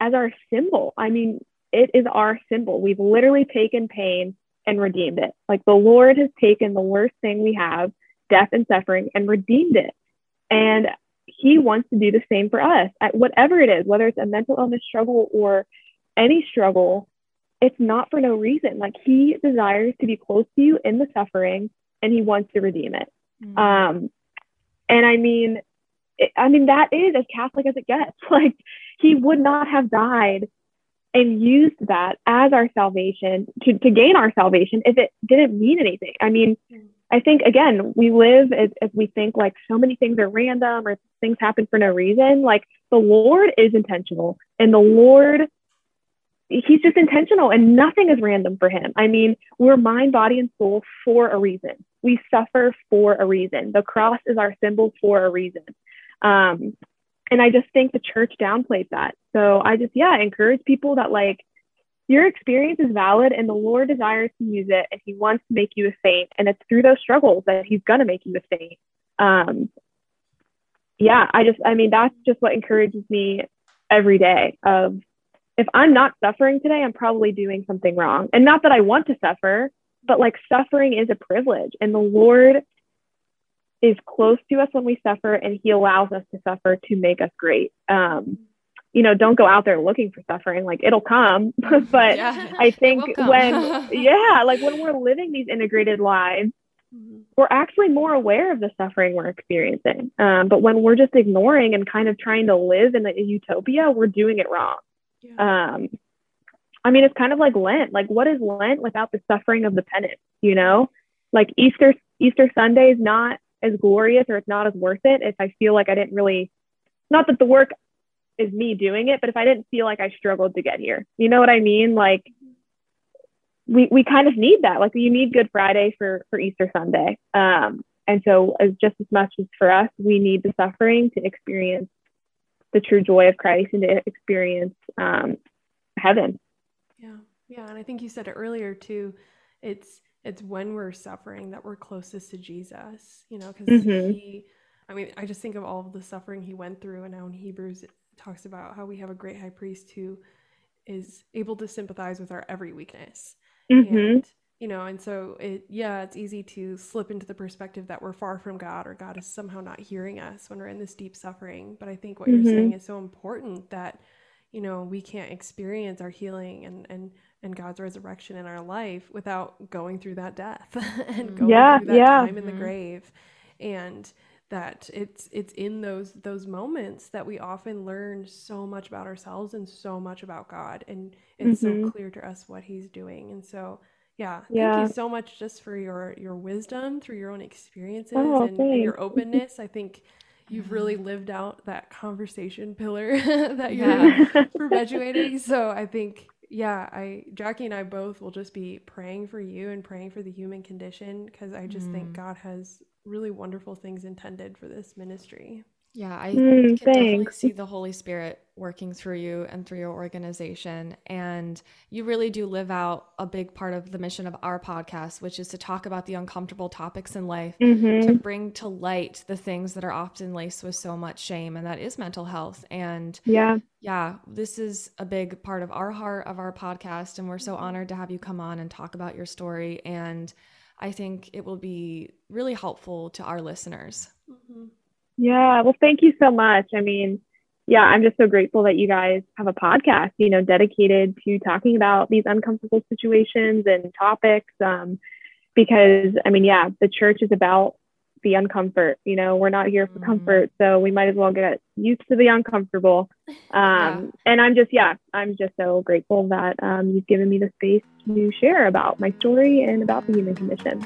as our symbol. I mean, it is our symbol. We've literally taken pain and redeemed it. Like the Lord has taken the worst thing we have, death and suffering, and redeemed it. And he wants to do the same for us at whatever it is, whether it's a mental illness struggle or any struggle. It's not for no reason. Like he desires to be close to you in the suffering and he wants to redeem it. Mm-hmm. Um, and I mean, it, I mean, that is as Catholic as it gets. *laughs* Like he would not have died and used that as our salvation to, to gain our salvation if it didn't mean anything. I mean, I think again, we live as, as we think like so many things are random or things happen for no reason. Like the Lord is intentional and the Lord, He's just intentional and nothing is random for Him. I mean, we're mind, body, and soul for a reason. We suffer for a reason. The cross is our symbol for a reason. Um, and I just think the church downplays that. So I just, yeah, encourage people that like your experience is valid and the Lord desires to use it and he wants to make you a saint. And it's through those struggles that he's going to make you a saint. Um, yeah, I just, I mean, that's just what encourages me every day of if I'm not suffering today, I'm probably doing something wrong. And not that I want to suffer, but like suffering is a privilege and the Lord is close to us when we suffer and he allows us to suffer to make us great. Um, you know, don't go out there looking for suffering. Like it'll come. *laughs* but yeah, I think when, *laughs* yeah, like when we're living these integrated lives, mm-hmm. we're actually more aware of the suffering we're experiencing. Um, but when we're just ignoring and kind of trying to live in a utopia, we're doing it wrong. Um, I mean, it's kind of like Lent. Like, what is Lent without the suffering of the penance? You know, like Easter. Easter Sunday is not as glorious or it's not as worth it if I feel like I didn't really, not that the work is me doing it, but if I didn't feel like I struggled to get here, you know what I mean? Like we, we kind of need that. Like you need Good Friday for, for Easter Sunday. Um, and so as just as much as for us, we need the suffering to experience the true joy of Christ and to experience um, heaven. Yeah. Yeah. And I think you said it earlier too. It's, it's when we're suffering that we're closest to Jesus, you know, because mm-hmm. he, I mean, I just think of all of the suffering he went through, and now in Hebrews it talks about how we have a great high priest who is able to sympathize with our every weakness. Mm-hmm. And, you know, and so it, yeah, it's easy to slip into the perspective that we're far from God or God is somehow not hearing us when we're in this deep suffering. But I think what mm-hmm. you're saying is so important that, you know, we can't experience our healing and, and, and God's resurrection in our life without going through that death *laughs* and mm. going yeah, through that yeah. time in the mm-hmm. grave. And that it's it's in those those moments that we often learn so much about ourselves and so much about God. And it's mm-hmm. so clear to us what he's doing. And so yeah, yeah, thank you so much just for your your wisdom through your own experiences oh, and, and your *laughs* openness. I think you've really lived out that conversation pillar *laughs* that you're yeah. *laughs* perpetuating. So I think yeah, I Jacque and I both will just be praying for you and praying for the human condition because I just mm. think God has really wonderful things intended for this ministry. Yeah, I mm, can definitely see the Holy Spirit working through you and through your organization. And you really do live out a big part of the mission of our podcast, which is to talk about the uncomfortable topics in life, mm-hmm. to bring to light the things that are often laced with so much shame, and that is mental health. And yeah, yeah, this is a big part of our heart of our podcast. And we're so honored to have you come on and talk about your story. And I think it will be really helpful to our listeners. Mm-hmm. Yeah, well, thank you so much. I mean, yeah, I'm just so grateful that you guys have a podcast, you know, dedicated to talking about these uncomfortable situations and topics. Um, because, I mean, yeah, the church is about the uncomfort. You know, we're not here for mm-hmm. comfort, so we might as well get used to the uncomfortable. *laughs* Um, yeah. And I'm just, yeah, I'm just so grateful that um, you've given me the space to share about my story and about the human condition.